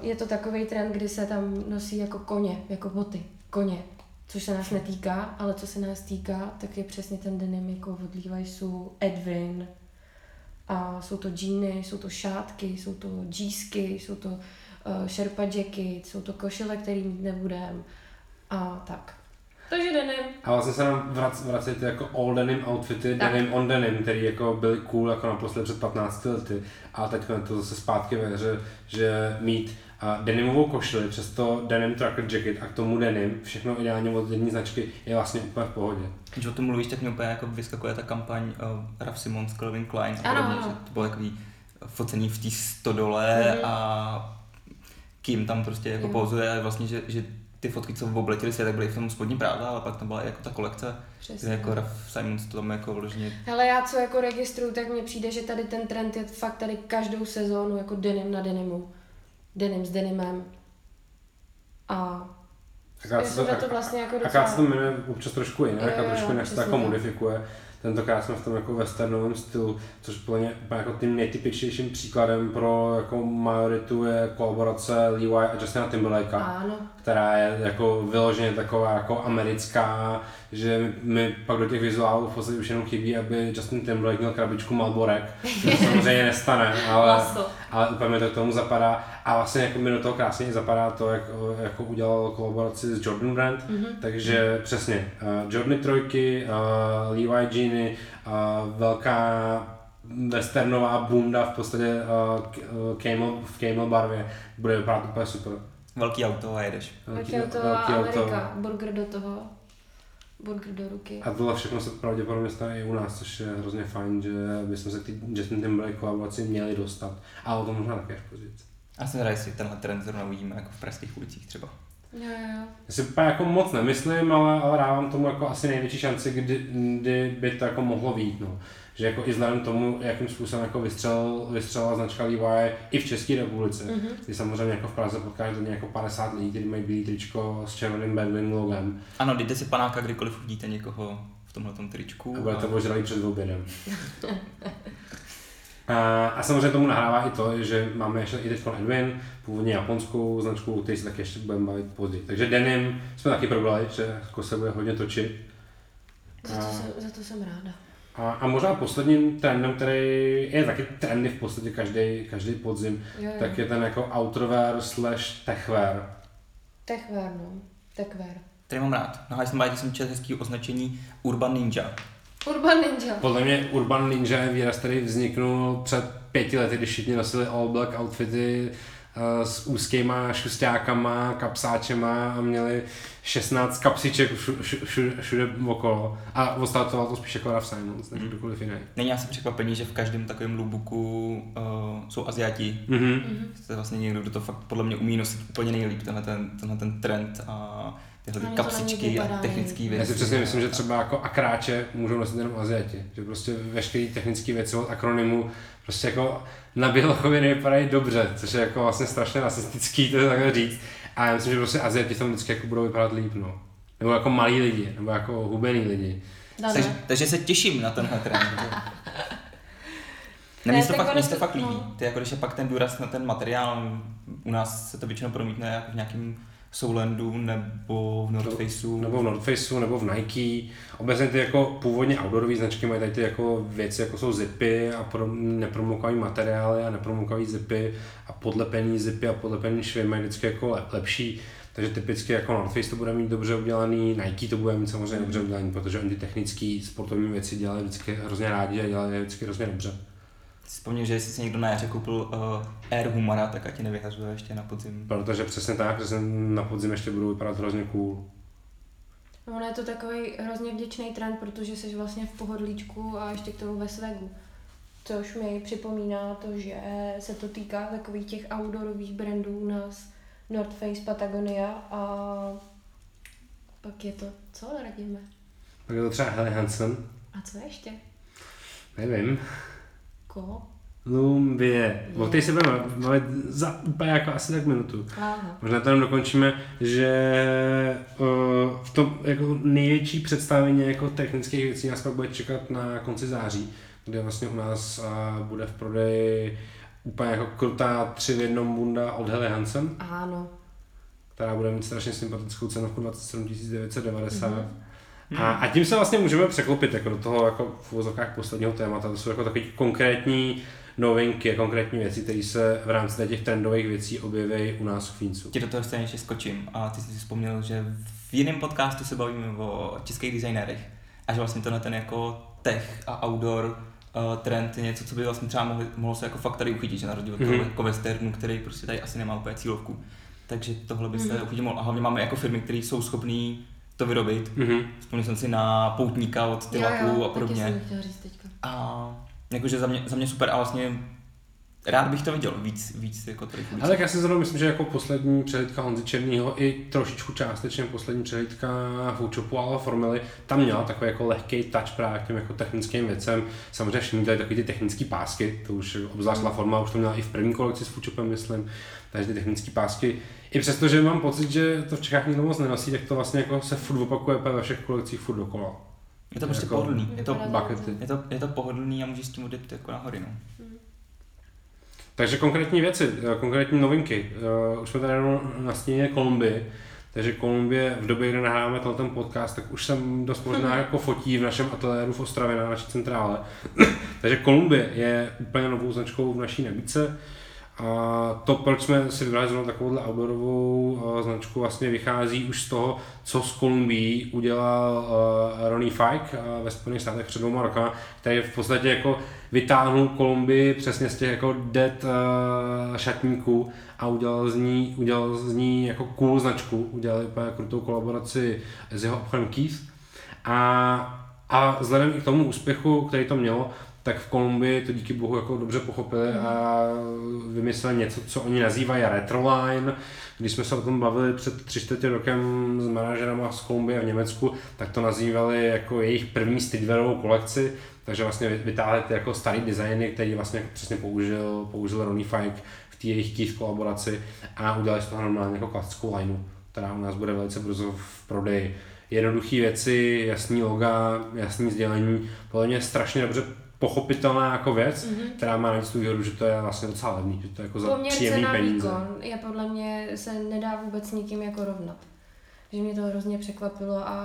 je to takový trend, kdy se tam nosí jako koně, jako boty, koně, což se nás netýká, ale co se nás týká, tak je přesně ten denim jako od Levi'su, Edwin, a jsou to džíny, jsou to šátky, jsou to džísky, jsou to uh, Sherpa jacket, jsou to košile, který mít nebudem a tak. Takže denim. A vlastně se nám vrac, vrací ty jako all denim outfity, Tak. denim on denim, který jako byly cool jako naposled před 15 lety. A teď je to zase zpátky ve hře, že mít a denimovou košili, přesto denim tracker jacket a k tomu denim, všechno ideálně od jedné značky, je vlastně úplně v pohodě. Když o tom mluvíš, tak mě úplně jako vyskakuje ta kampaň uh, Raf Simons, Calvin Klein a Ano, podobně, ano. že to bylo takový focený v té stodole Mhm. a Kim tam prostě jako Jo. pouzuje a vlastně, že, že ty fotky, co obletěly se, tak byly v tom spodní prádla, ale pak tam byla i jako ta kolekce, Přesně. kde jako Raf Simons to tam jako vložně Hele, já co jako registruju, tak mně přijde, že tady ten trend je fakt tady každou sezónu jako denim na denimu. Denim s denimem. A je se to, to, to vlastně jako akorát se to docela... jmenuje občas trošku jinak Jo, a jo, trošku jinak se to jako tak. modifikuje. Tentokrát jsme v tom jako westernovém stylu, což podle mě úplně jako tím nejtypičnějším příkladem pro jako majoritu je kolaborace Levi a Justina Timberlakea. Ano, která je jako vyloženě taková jako americká, že mi, pak do těch vizuálů v podstatě už jenom chybí, aby Justin Timberlake měl krabičku Malborek, to samozřejmě nestane, ale, ale úplně mi to k tomu zapadá a vlastně jako mi do toho krásně zapadá to, jak jako udělal kolaboraci s Jordan Brand, Mhm. takže přesně, uh, Jordany trojky, uh, Levi jeany, uh, velká westernová bunda v podstatě uh, k- uh, camel, v camel barvě, bude vypadat úplně super. Velký auto a jedeš. Tak je to Amerika, burger do toho. burger do ruky. A tohle všechno se pravděpodobně stane i u nás, což je hrozně fajn, že bychom se k Justin Timberlake kolaboraci měli dostat. A o tom možná také až později. A jsem rád, jestli tenhle trend zrovna uvidíme jako v pražských ulicích třeba. Jo, jo. Já si úplně jako moc nemyslím, ale, ale dávám tomu jako asi největší šanci, kdy, kdy by to jako mohlo být. No. Že jako i vzhledem tomu, jakým způsobem jako vystřel, vystřelila značka Levi i v České republice. Mhm. Kdy samozřejmě jako v Praze potkáš denně jako 50 lidí, kteří mají bílý tričko s červeným Bedwin logem Ano, dejte si panáka, kdykoliv uvidíte někoho v tomhle tričku. a budete ožralí před obědem. A, a samozřejmě tomu nahrává i to, že máme ještě i teď Edwin, původně japonskou značku, o které se taky ještě budeme bavit později. Takže denim jsme taky probrali, že jako se bude hodně točit. Za, to jsem, za to jsem ráda. A, a možná posledním trendem, který je taky trendy v podstatě každý, každý podzim, Jo, jo. tak je ten jako outerwear slash techwear. Techwear, no. Techwear. Který mám rád. Na Bike jsem četl hezký označení Urban Ninja. Urban Ninja. Podle mě Urban Ninja je výraz, který vzniknul před pěti lety, když všichni nosili all black outfity s úzkýma šustákama, kapsáčema a měli 16 kapsiček všu- všu- všude, všude okolo. A odstartoval to spíš jako Ralph Simons, než Mhm. kdokoliv jiný. Není asi překvapení, že v každém takovém looku uh, jsou Aziati. Mhm. Mhm. To je vlastně někdo, kdo to fakt podle mě umí nosit úplně nejlíp, tenhle ten, tenhle ten trend a tyhle ní kapsičky a technické věci. Já si přesně myslím, že třeba jako akráče můžou nosit jenom Aziati. Že prostě veškeré technické věci od akronymu prostě jako na bělochově nevypadají dobře, což je jako vlastně strašně rasistický to takhle říct. A já myslím, že prostě Aziati v tom vždycky jako budou vypadat líp, no. Nebo jako malí lidi, nebo jako hubený lidi. Dane. Takže, takže se těším na tenhle trend. Ne, Ne, mně se to tak fakt, ono mně se to to- fakt líbí. no. Ty jako když je pak ten důraz na ten materiál, u nás se to většinou promítne jako v nějakém Soulandu nebo v North Faceu. Nebo v North Faceu, nebo v Nike. Obecně ty jako původně outdoorové značky mají tady ty jako věci, jako jsou zipy a pro, nepromokavý materiály a nepromokavý zipy a podlepený zipy a podlepený švy mají vždycky jako lep, lepší. Takže typicky jako North Face to bude mít dobře udělaný, Nike to bude mít samozřejmě dobře udělaný, protože oni ty technické sportovní věci dělají vždycky hrozně rádi a dělají vždycky hrozně dobře. Vzpomněl, že jestli si někdo na jaře koupil uh, Air Humara, tak ať ti nevyhazuje ještě na podzim. Protože přesně tak, že na podzim ještě budou vypadat hrozně cool. No, ono je to takový hrozně vděčný trend, protože jsi vlastně v pohodlíčku a ještě k tomu ve svegu. Což mi připomíná to, že se to týká takových těch outdoorových brandů u nás. North Face, Patagonia a pak je to, co radíme? Tak je to třeba Helly Hansen, A co ještě? nevím. Koho? Lumbie. O té se budeme bavit za úplně jako asi tak minutu. Aha. Možná tam dokončíme, že uh, v tom jako největší představení jako technických věcí nás pak bude čekat na konci září, kde vlastně u nás uh, bude v prodeji úplně jako krutá tři v jednom bunda od Helly Hansen, Ano. která bude mít strašně sympatickou cenovku 27 990. Mhm. A, a tím se vlastně můžeme překlopit jako do toho jako v uvozovkách posledního témata. To jsou jako takové konkrétní novinky, konkrétní věci, které se v rámci těch trendových věcí objeví u nás v Queensu. Ti do toho stejně ještě skočím a ty jsi si vzpomněl, že v jiném podcastu se bavíme o českých designérech a že vlastně tenhle ten jako tech a outdoor uh, trend je něco, co by vlastně třeba mohli, mohlo se jako fakt tady uchytit, že na rozdíl od toho Mhm. jako westernu, který prostě tady asi nemá úplně cílovku. Takže tohle by se Mhm. uchytit mohlo. A hlavně máme jako firmy, které jsou schopné to vyrobit. Mhm. Vzpomněl jsem si na poutníka od Tylaku a taky podobně. jsem chtěla říct teďka. A jakože za mě, za mě super a vlastně rád bych to viděl víc, víc jako ulicích. Ale tak já si zrovna myslím, že jako poslední přehlídka Honzy Černýho i trošičku částečně poslední přehlídka Foodshopu a Formily, tam měla takový jako lehký touch právě k těm jako technickým věcem. Samozřejmě všichni tady takový ty technické pásky, to už obzvlášť La Forma už to měla i v první kolekci s Foodshopem, myslím, takže ty technické pásky. I přesto, že mám pocit, že to v Čechách nikdo moc nenosí, tak to vlastně jako se furt opakuje ve všech kolekcích furt dokola. Je to prostě Jako- pohodlný. Je to, buckety. je, to, je to pohodlný a můžeš s tím odjet jako na hory, no. Takže konkrétní věci, eh, konkrétní novinky. Eh, Už jsme tady jenom nastínili Kolumbii, takže Kolumbie v době, kdy nahráváme tenhle ten podcast, tak už jsem dost možná jako fotí v našem ateliéru v Ostravě na naší centrále. takže Kolumbie je úplně novou značkou v naší nabídce. A to, proč jsme si vybrali zrovna takovouhle outdoorovou uh, značku, vlastně vychází už z toho, co z Kolumbií udělal uh, Ronnie Fike uh, ve Spojených státech před dvěma rokama, který v podstatě jako vytáhnul Kolumbii přesně z těch jako dead šatníků a udělal z ní, udělal z ní jako cool značku, udělal úplně krutou kolaboraci s jeho obchodem Keith. A, a vzhledem i k tomu úspěchu, který to mělo, tak v Kolumbii to díky bohu jako dobře pochopili a vymysleli něco, co oni nazývají retroline. Když jsme se o tom bavili před tři čtvrtě rokem s manažerama z Kolumbie v Německu, tak to nazývali jako jejich první streetwearovou kolekci, takže vlastně vytáhli ty jako starý designy, který vlastně přesně použil, použil Ronnie Fike v té jejich Keith kolaboraci a udělali z toho normálně jako klasickou lineu, která u nás bude velice brzo v prodeji. Jednoduché věci, jasný loga, jasný sdělení, podle mě strašně dobře pochopitelná jako věc, mm-hmm. která má navíc tu výhodu, že to je vlastně docela levný, že to je jako za Poměr příjemný cena peníze. výkon je podle mě se nedá vůbec nikým jako rovnat. Že mě to hrozně překvapilo a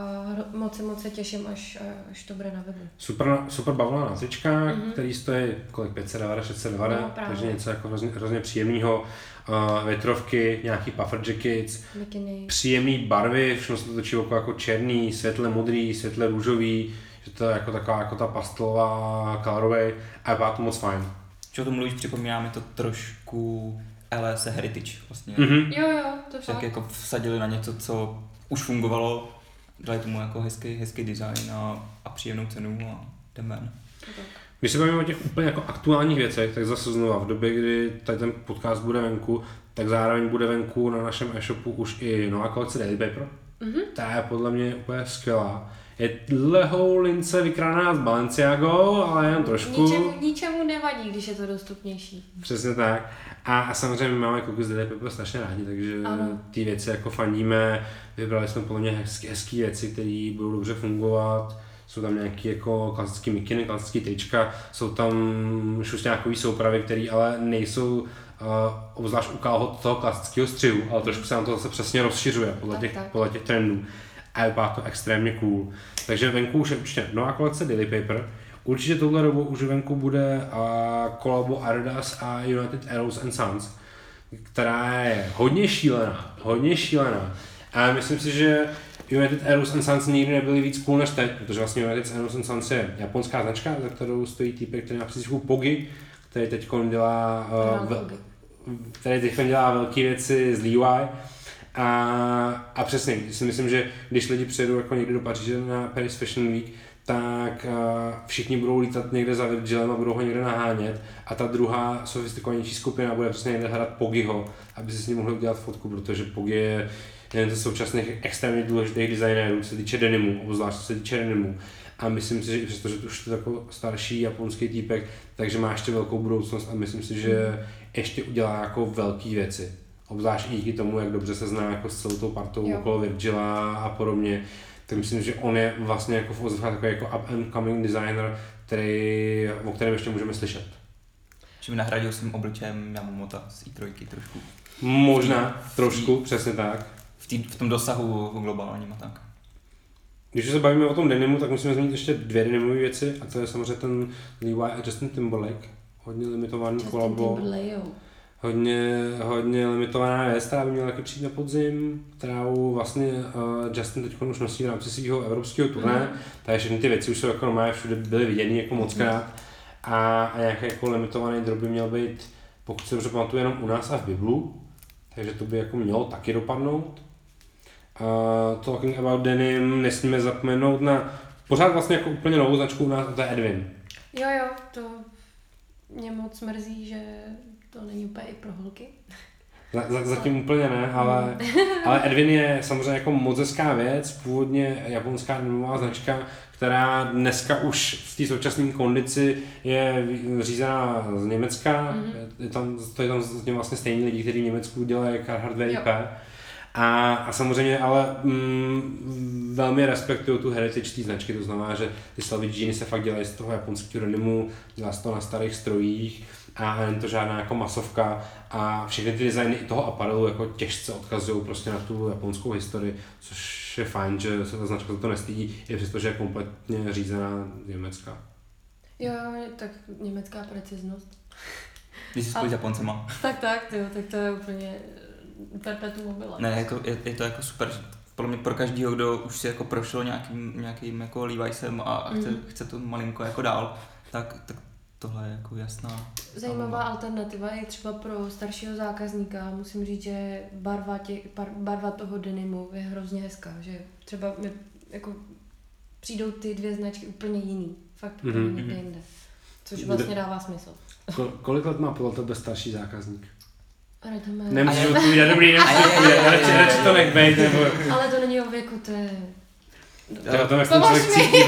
moc se moc se těším, až, až to bude na webu. Super, super bavlna na tyčkách, Mhm. mm-hmm. který stojí kolik 590, 690, No, právě. takže něco jako hrozně, hrozně příjemného. Uh, větrovky, nějaký puffer jackets, Bikiny. příjemné barvy, všechno se to točí okolo jako černý, světle modrý, světle růžový, že to je jako taková jako ta pastelová colorway a vypadá to moc fajn. Čo o tom mluvíš, připomíná mi to trošku LS Heritage vlastně. Mm-hmm. Jo, jo, to Tak fakt. jako vsadili na něco, co už fungovalo, dali tomu jako hezký, hezký design a, a příjemnou cenu a jdeme ven. Tak. Když se bavíme o těch úplně jako aktuálních věcech, tak zase znova v době, kdy tady ten podcast bude venku, tak zároveň bude venku na našem e-shopu už i nová kolekce Daily Paper. Mhm. Ta je podle mě úplně skvělá. Je lehou lince z Balenciago, ale jen trošku. Ničemu, ničemu nevadí, když je to dostupnější. Přesně tak. A, a samozřejmě máme z Daily Paper strašně rádi, takže Ano. ty věci jako fandíme. Vybrali jsme podle mě hezké, hezké věci, které budou dobře fungovat. Jsou tam nějaké jako klasické mikiny, klasické trička, jsou tam šusťákové soupravy, které ale nejsou uh, obzvlášť u kalhot toho klasického střihu, ale trošku se nám to zase přesně rozšiřuje podle Tak, těch, tak. podle těch trendů. A vypadá to extrémně cool. Takže venku už je určitě nová kolekce Daily Paper. Určitě touhle dobou už venku bude uh, kolabo Adidas a United Arrows and Sons, která je hodně šílená, hodně šílená. A myslím si, že United Arrows and Sons nikdy nebyly víc cool než teď, protože vlastně United Arrows and Sons je japonská značka, za kterou stojí týpek, který má přízvu Pogi, který teď dělá, uh, který teď dělá velké věci z Levi. A, a přesně, si myslím, že když lidi přijedou jako někdy do Paříže na Paris Fashion Week, tak všichni budou lítat někde za Virgilem a budou ho někde nahánět a ta druhá sofistikovanější skupina bude přesně někde hledat Pogiho, aby si s ním mohli udělat fotku, protože Pogi je jeden ze současných extrémně důležitých designérů, co se týče denimu, obzvlášť co se týče denimu. A myslím si, že i přesto, že to už je jako starší japonský týpek, takže má ještě velkou budoucnost a myslím si, že ještě udělá jako velké věci. Obzvlášť i díky tomu, jak dobře se zná jako s celou tou partou Jo. okolo Virgila a podobně. Tak myslím, že on je vlastně jako v ozvách takový jako up and coming designer, který, o kterém ještě můžeme slyšet. Že mi nahradil svým obličejem Yamamota z i3 trošku. Možná, trošku, přesně tak. V, tý, v tom dosahu globálním a tak. Když už se bavíme o tom denimu, tak musíme zmínit ještě dvě denimové věci, a to je samozřejmě ten Levi a Justin Timberlake. Hodně limitovaný Justin kolabo. Hodně, hodně limitovaná věc, která by měla taky přijít na podzim, kterou vlastně uh, Justin teď už nosí v rámci svého evropského turné, Mhm. mm. takže všechny ty věci už jsou jako normálně všude byly viděny jako moc krát a, a nějaký jako limitovaný drop by měl být, pokud se dobře pamatuju, jenom u nás a v Biblu, takže to by jako mělo taky dopadnout. Uh, talking about denim, nesmíme zapomenout na pořád vlastně jako úplně novou značku u nás, a to je Edwin. Jo, jo, to mě moc mrzí, že to není úplně i pro holky. Za, za, zatím úplně ne, ale, ale Edwin je samozřejmě jako moc hezká věc, původně japonská denimová značka, která dneska už v té současné kondici je řízená z Německa, Mhm. mm-hmm. je tam, to je tam vlastně stejní lidi, kteří v Německu dělají Carhartt Jo. A, a samozřejmě ale mm, velmi respektuju tu heritage té značky, to znamená, že ty slavy džíny se fakt dělají z toho japonského denimu, dělá se to na starých strojích a není to žádná jako masovka a všechny ty designy i toho aparelu jako těžce odkazují prostě na tu japonskou historii, což je fajn, že se ta značka za to nestydí, i přesto, že je kompletně řízená z Německa. Jo, jo, tak německá preciznost. Když jsi spolu s Japoncema. Tak, tak, tyjo, tak to je úplně perpetuum mobile. Ne, je to, je, je to jako super, podle mě pro každého, kdo už si jako prošel nějakým, nějakým jako Levi'sem a, a chce, Mhm. chce to malinko jako dál, tak, tak tohle je jako jasná. Zajímavá alternativa je třeba pro staršího zákazníka. Musím říct, že barva, tě, bar, barva toho denimu je hrozně hezká. Že třeba my, jako přijdou ty dvě značky úplně jiný. Fakt úplně někde jinde. Což vlastně dává smysl. Ko- kolik let má podle tebe starší zákazník? Radíme. Nemusíš A je- odpovídat, dobrý, je- odpovídat, radši, radši to nech bejt, nebo... Ale to není o věku, to je... To je o tom, jak se člověk cítí.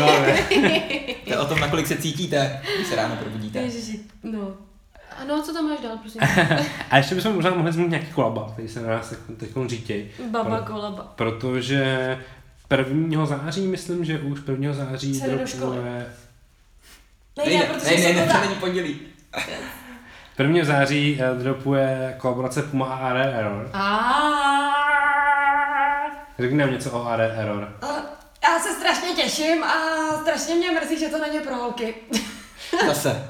To je o tom, nakolik se cítíte, když se ráno probudíte. Ježiši, no. A no, co tam máš dál, prosím? A ještě bychom možná mohli zmínit nějaký kolaba, který se na nás teď- řítěj. Baba kolaba. Protože 1. září, myslím, že už 1. září Se do školy. dropuje- Nejde, protože ne, ne, jsem ne, to to dá. není pondělí. 1. září eh, dropuje kolaborace Puma a AR Error. Řekni nám něco o AR Error. Já se strašně těším a strašně mě mrzí, že to není pro holky. Zase.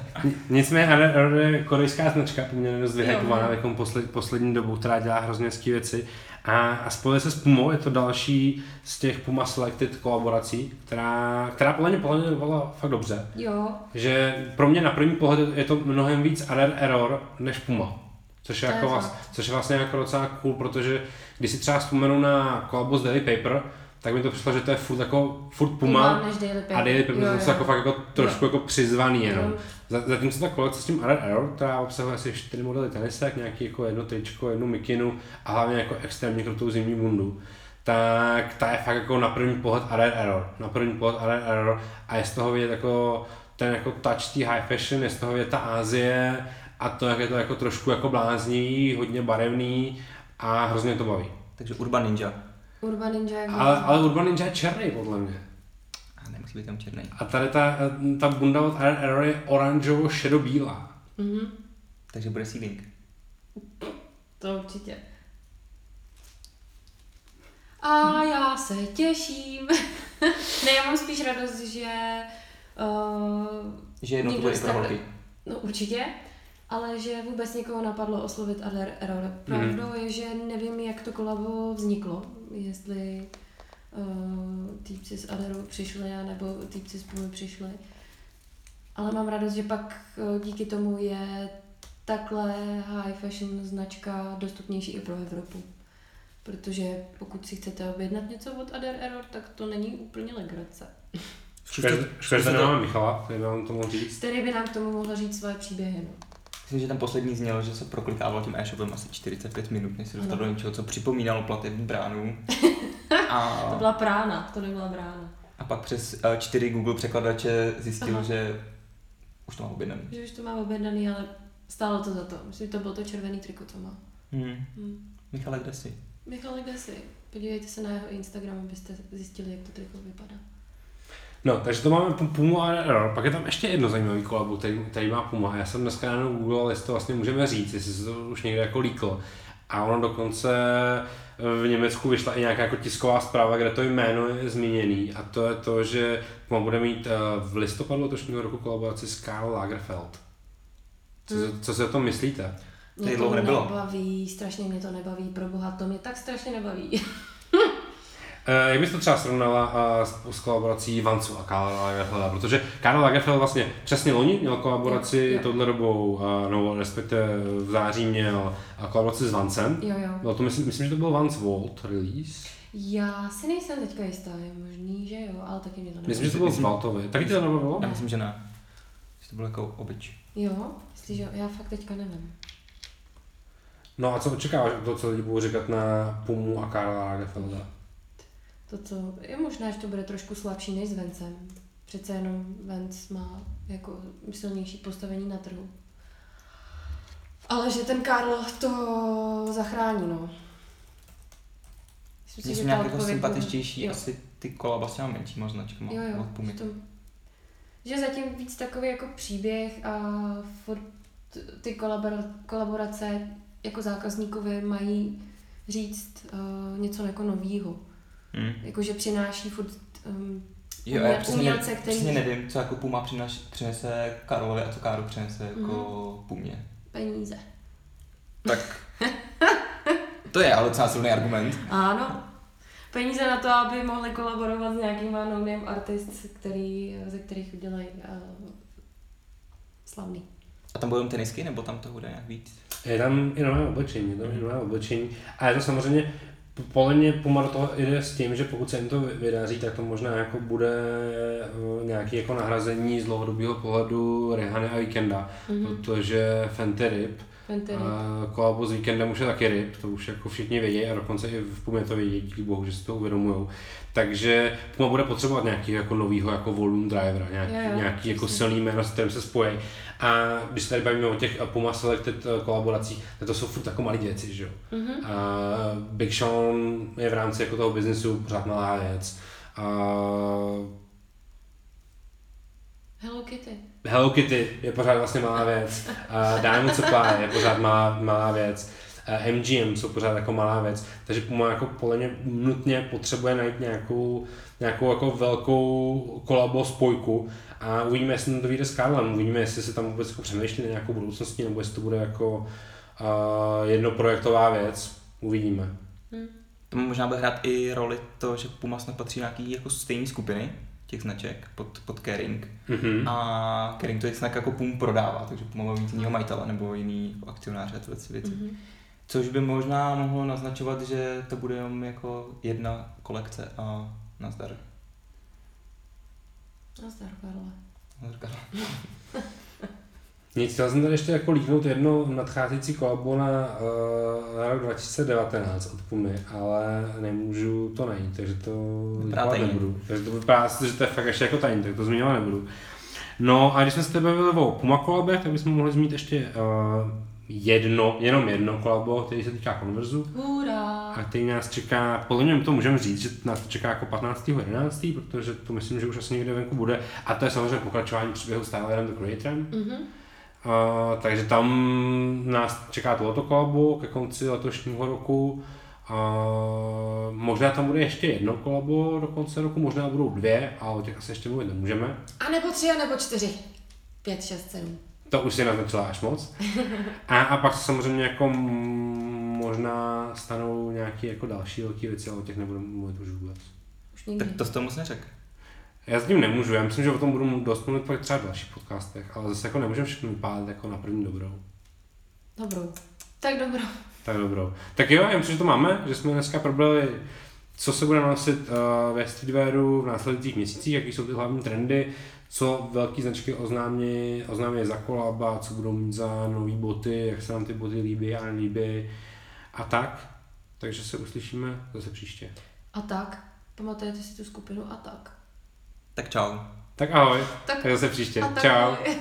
Nicméně Error je korejská značka, poměrně dost Jo. takovou posled, poslední dobu, která dělá hrozně hezké věci. A, a spojuje se s Pumou, je to další z těch Puma Selected kolaborací, která, která podle mě, podle mě dopadla fakt dobře. Jo, že pro mě na první pohled je to mnohem víc AR Error než Puma. Což je, To je jako vlast, což je vlastně jako docela cool, protože když si třeba vzpomenu na kolabo z Daily Paper, tak mi to přišlo, že to je furt, jako, furt Puma, než Daily a Daily Paper Jo, jsou jako fakt jako trošku jako přizvaný jenom. Jo. Za- Zatímco ta kolekce s tím AR Error, která obsahuje asi čtyři modely tenisek, nějaký jako jedno tričko, jednu mikinu a hlavně jako extrémně krutou zimní bundu, tak ta je fakt jako na první pohled AR Error. Na první pohled AR Error a je z toho vidět jako ten jako touch té high fashion, je z toho vidět ta Asie a to, jak je to jako trošku jako bláznivý, hodně barevný a hrozně to baví. Takže Urban Ninja. Urban Ninja je Ale, ale Urban Ninja je černý podle mě. A nemusí být tam černý. A tady ta, ta bunda od AR Error je oranžovo šedobílá. Mhm, Takže bude sealing. to určitě. A já se těším. ne, já mám spíš radost, že... Uh, Že jednou to bude i pro holky. No určitě, ale že vůbec někoho napadlo oslovit Adler Error. Pravdou je, že nevím, jak to kolabo vzniklo, jestli uh, týpci z Adleru přišli, nebo týpci z Pumy přišli. Ale mám radost, že pak uh, díky tomu je takhle high fashion značka dostupnější i pro Evropu. Protože pokud si chcete objednat něco od Adler Error, tak to není úplně legrace. Škoda, že nemáme Michala, který by vám to mohl říct. Který by nám k tomu mohl říct svoje příběhy. No. Myslím, že ten poslední zněl, že se proklikával tím e-shopem asi 45 minut, než se dostal Ano. do něčeho, co připomínalo platební bránu. A, To byla prána, to nebyla brána. a pak přes eh, čtyři Google překladače zjistil, Aha. že už to má objednaný. Že už to má objednaný, ale stálo to za to. Myslím, že to bylo to červený triko, co má. Hmm. Hm. Michale, kde jsi? Michal, kde jsi? Podívejte se na jeho Instagram, abyste zjistili, jak to triko vypadá. No, takže to máme Pu- Pumu a Error. Pak je tam ještě jedno zajímavý kolabo, který, který má Puma. Já jsem dneska ráno googlil, jestli to vlastně můžeme říct, jestli se to už někde jako líklo. A ono dokonce v Německu vyšla i nějaká jako tisková zpráva, kde to jméno je zmíněný. A to je to, že Puma bude mít eh, v listopadu letošního roku kolaboraci s Karl Lagerfeld. Co, Hmm. si- co si o tom myslíte? Mě dlouho to nebylo. nebaví, strašně mě to nebaví, pro boha, to mě tak strašně nebaví. Eh, Jak bys to třeba srovnala eh, s, s kolaborací Vancu a Karla Lagerfelda? Protože Karl Lagerfeld vlastně přesně loni měl kolaboraci Jo, jo. touhle dobou, eh, no respektive v září měl kolaboraci s Vancem. Jo, jo. Bylo to, myslím, myslím, že to byl Vance Vault release. Já si nejsem teďka jistá, je možný, že jo, ale taky mě to nebaví. Myslím, že to byl z Valtovy. Taky tě to nebavilo? Já myslím, že ne. Že to bylo jako obyč. Jo, jestli, že já fakt teďka nevím. No a co očekáváš od toho, co lidi budou říkat na Pumu a Karla Lagerfelda? To, co je možná, že to bude trošku slabší než s Vencem. Přece jenom Vence má jako silnější postavení na trhu. Ale že ten Karl to zachrání, no. Myslím že jsou nějak jako sympatičtější jo. asi ty kolaba s těma menšíma značkama Jo, jo. Že, to, že zatím víc takový jako příběh a furt ty kolabor- kolaborace jako zákazníkovi mají říct uh, něco jako novýho. Hmm. Jako, že přináší furt um, Jo, já přesně, umělce, který- přesně nevím, co jako Puma přinaš, přinese Karlovi a co Káro přinese jako Mhm. Pumě. peníze. Tak to je ale docela silný argument. Ano. Peníze na to, aby mohli kolaborovat s nějakýma no artist, který, ze kterých udělají uh, slavný. A tam budou tenisky, nebo tam to bude nějak víc? Je tam i nové oblečení, je tam nové oblečení. A je to samozřejmě podle mě Puma do toho jde s tím, že pokud se jim to vydaří, tak to možná jako bude eh, nějaký jako nahrazení z dlouhodobého pohledu Rehany a Weekenda, mm-hmm. protože Fenty Rip Fenty kolabo s Weekendem už je taky Rip, to už jako všichni vědí a dokonce i v Pumě to vědí, díky bohu, že si to uvědomují. Takže Puma bude potřebovat nějaký jako novýho jako volume drivera, nějaký, jo, nějaký jako silný jméno, s kterým se spojí. A když se tady bavíme o těch Puma Selected eh, kolaboracích, tak to jsou furt jako malé věci, že jo. Mhm. A Big Sean je v rámci jako toho biznesu pořád malá věc. A Hello Kitty. Hello Kitty je pořád vlastně malá věc. A Diamond Supply je pořád malá, malá věc. A MGM jsou pořád jako malá věc. Takže Puma jako podle mě nutně potřebuje najít nějakou, nějakou jako velkou kolabo spojku a uvidíme, jestli to vyjde s Karlem, uvidíme, jestli se tam vůbec jako přemýšlí na nějakou budoucností, nebo jestli to bude jako uh, jednoprojektová věc. Uvidíme. To možná bude hrát i roli to, že Puma snad patří nějaký jako stejné skupiny těch značek pod, pod Kering. Mhm. A Kering to je snad jako Pum prodává, takže Puma má mít jiného majitele nebo jiný jako akcionáře a tyhle ty věci. Mhm. Což by možná mohlo naznačovat, že to bude jenom jako jedna kolekce a nazdar. Nazdar, Karle. Nazdar. Nic, chtěl jsem tady ještě jako líknout jedno nadcházející kolabo na, uh, na rok 2019 od Pumy, ale nemůžu to najít, takže to Vypadá nebudu. Takže to vypadá, že to je fakt ještě jako tajný, tak to zmiňovat nebudu. No a když jsme se tebe bavili o Puma kolabech, tak bychom mohli zmínit ještě uh, jedno, jenom jedno kolabo, který se týká Converzu. Hurá. A který nás čeká, podle mě to můžeme říct, že nás to čeká jako 15.11., protože to myslím, že už asi někde venku bude. A to je samozřejmě pokračování příběhu s Tylerem the Creatorem. Mhm. Uh, takže tam nás čeká tohoto kolabo ke konci letošního roku. Uh, možná tam bude ještě jedno kolabo do konce roku, možná budou dvě, ale o těch asi ještě mluvit nemůžeme. A nebo tři, a nebo čtyři. Pět, šest, sedm. To už si naznačila až moc. A, a pak samozřejmě jako možná stanou nějaké jako další velké věci, ale o těch nebudeme mluvit už vůbec. Už nikdy. Tak to jsi to moc neřekl. Já s tím nemůžu, já myslím, že o tom budu dost mluvit pak třeba v dalších podcastech, ale zase jako nemůžeme všechno vypálit jako na první dobrou. Dobrou. Tak dobrou. Tak dobrou. Tak jo, já myslím, že to máme, že jsme dneska probrali, co se bude nosit uh, ve streetwearu v následujících měsících, jaký jsou ty hlavní trendy, co velké značky oznámí, oznámí za kolaba, co budou mít za nové boty, jak se nám ty boty líbí a nelíbí a tak. Takže se uslyšíme zase příště. A tak. Pamatujete si tu skupinu a tak. Tak čau. Tak ahoj, Tak tak zase příště. a tak. Čau. ahoj.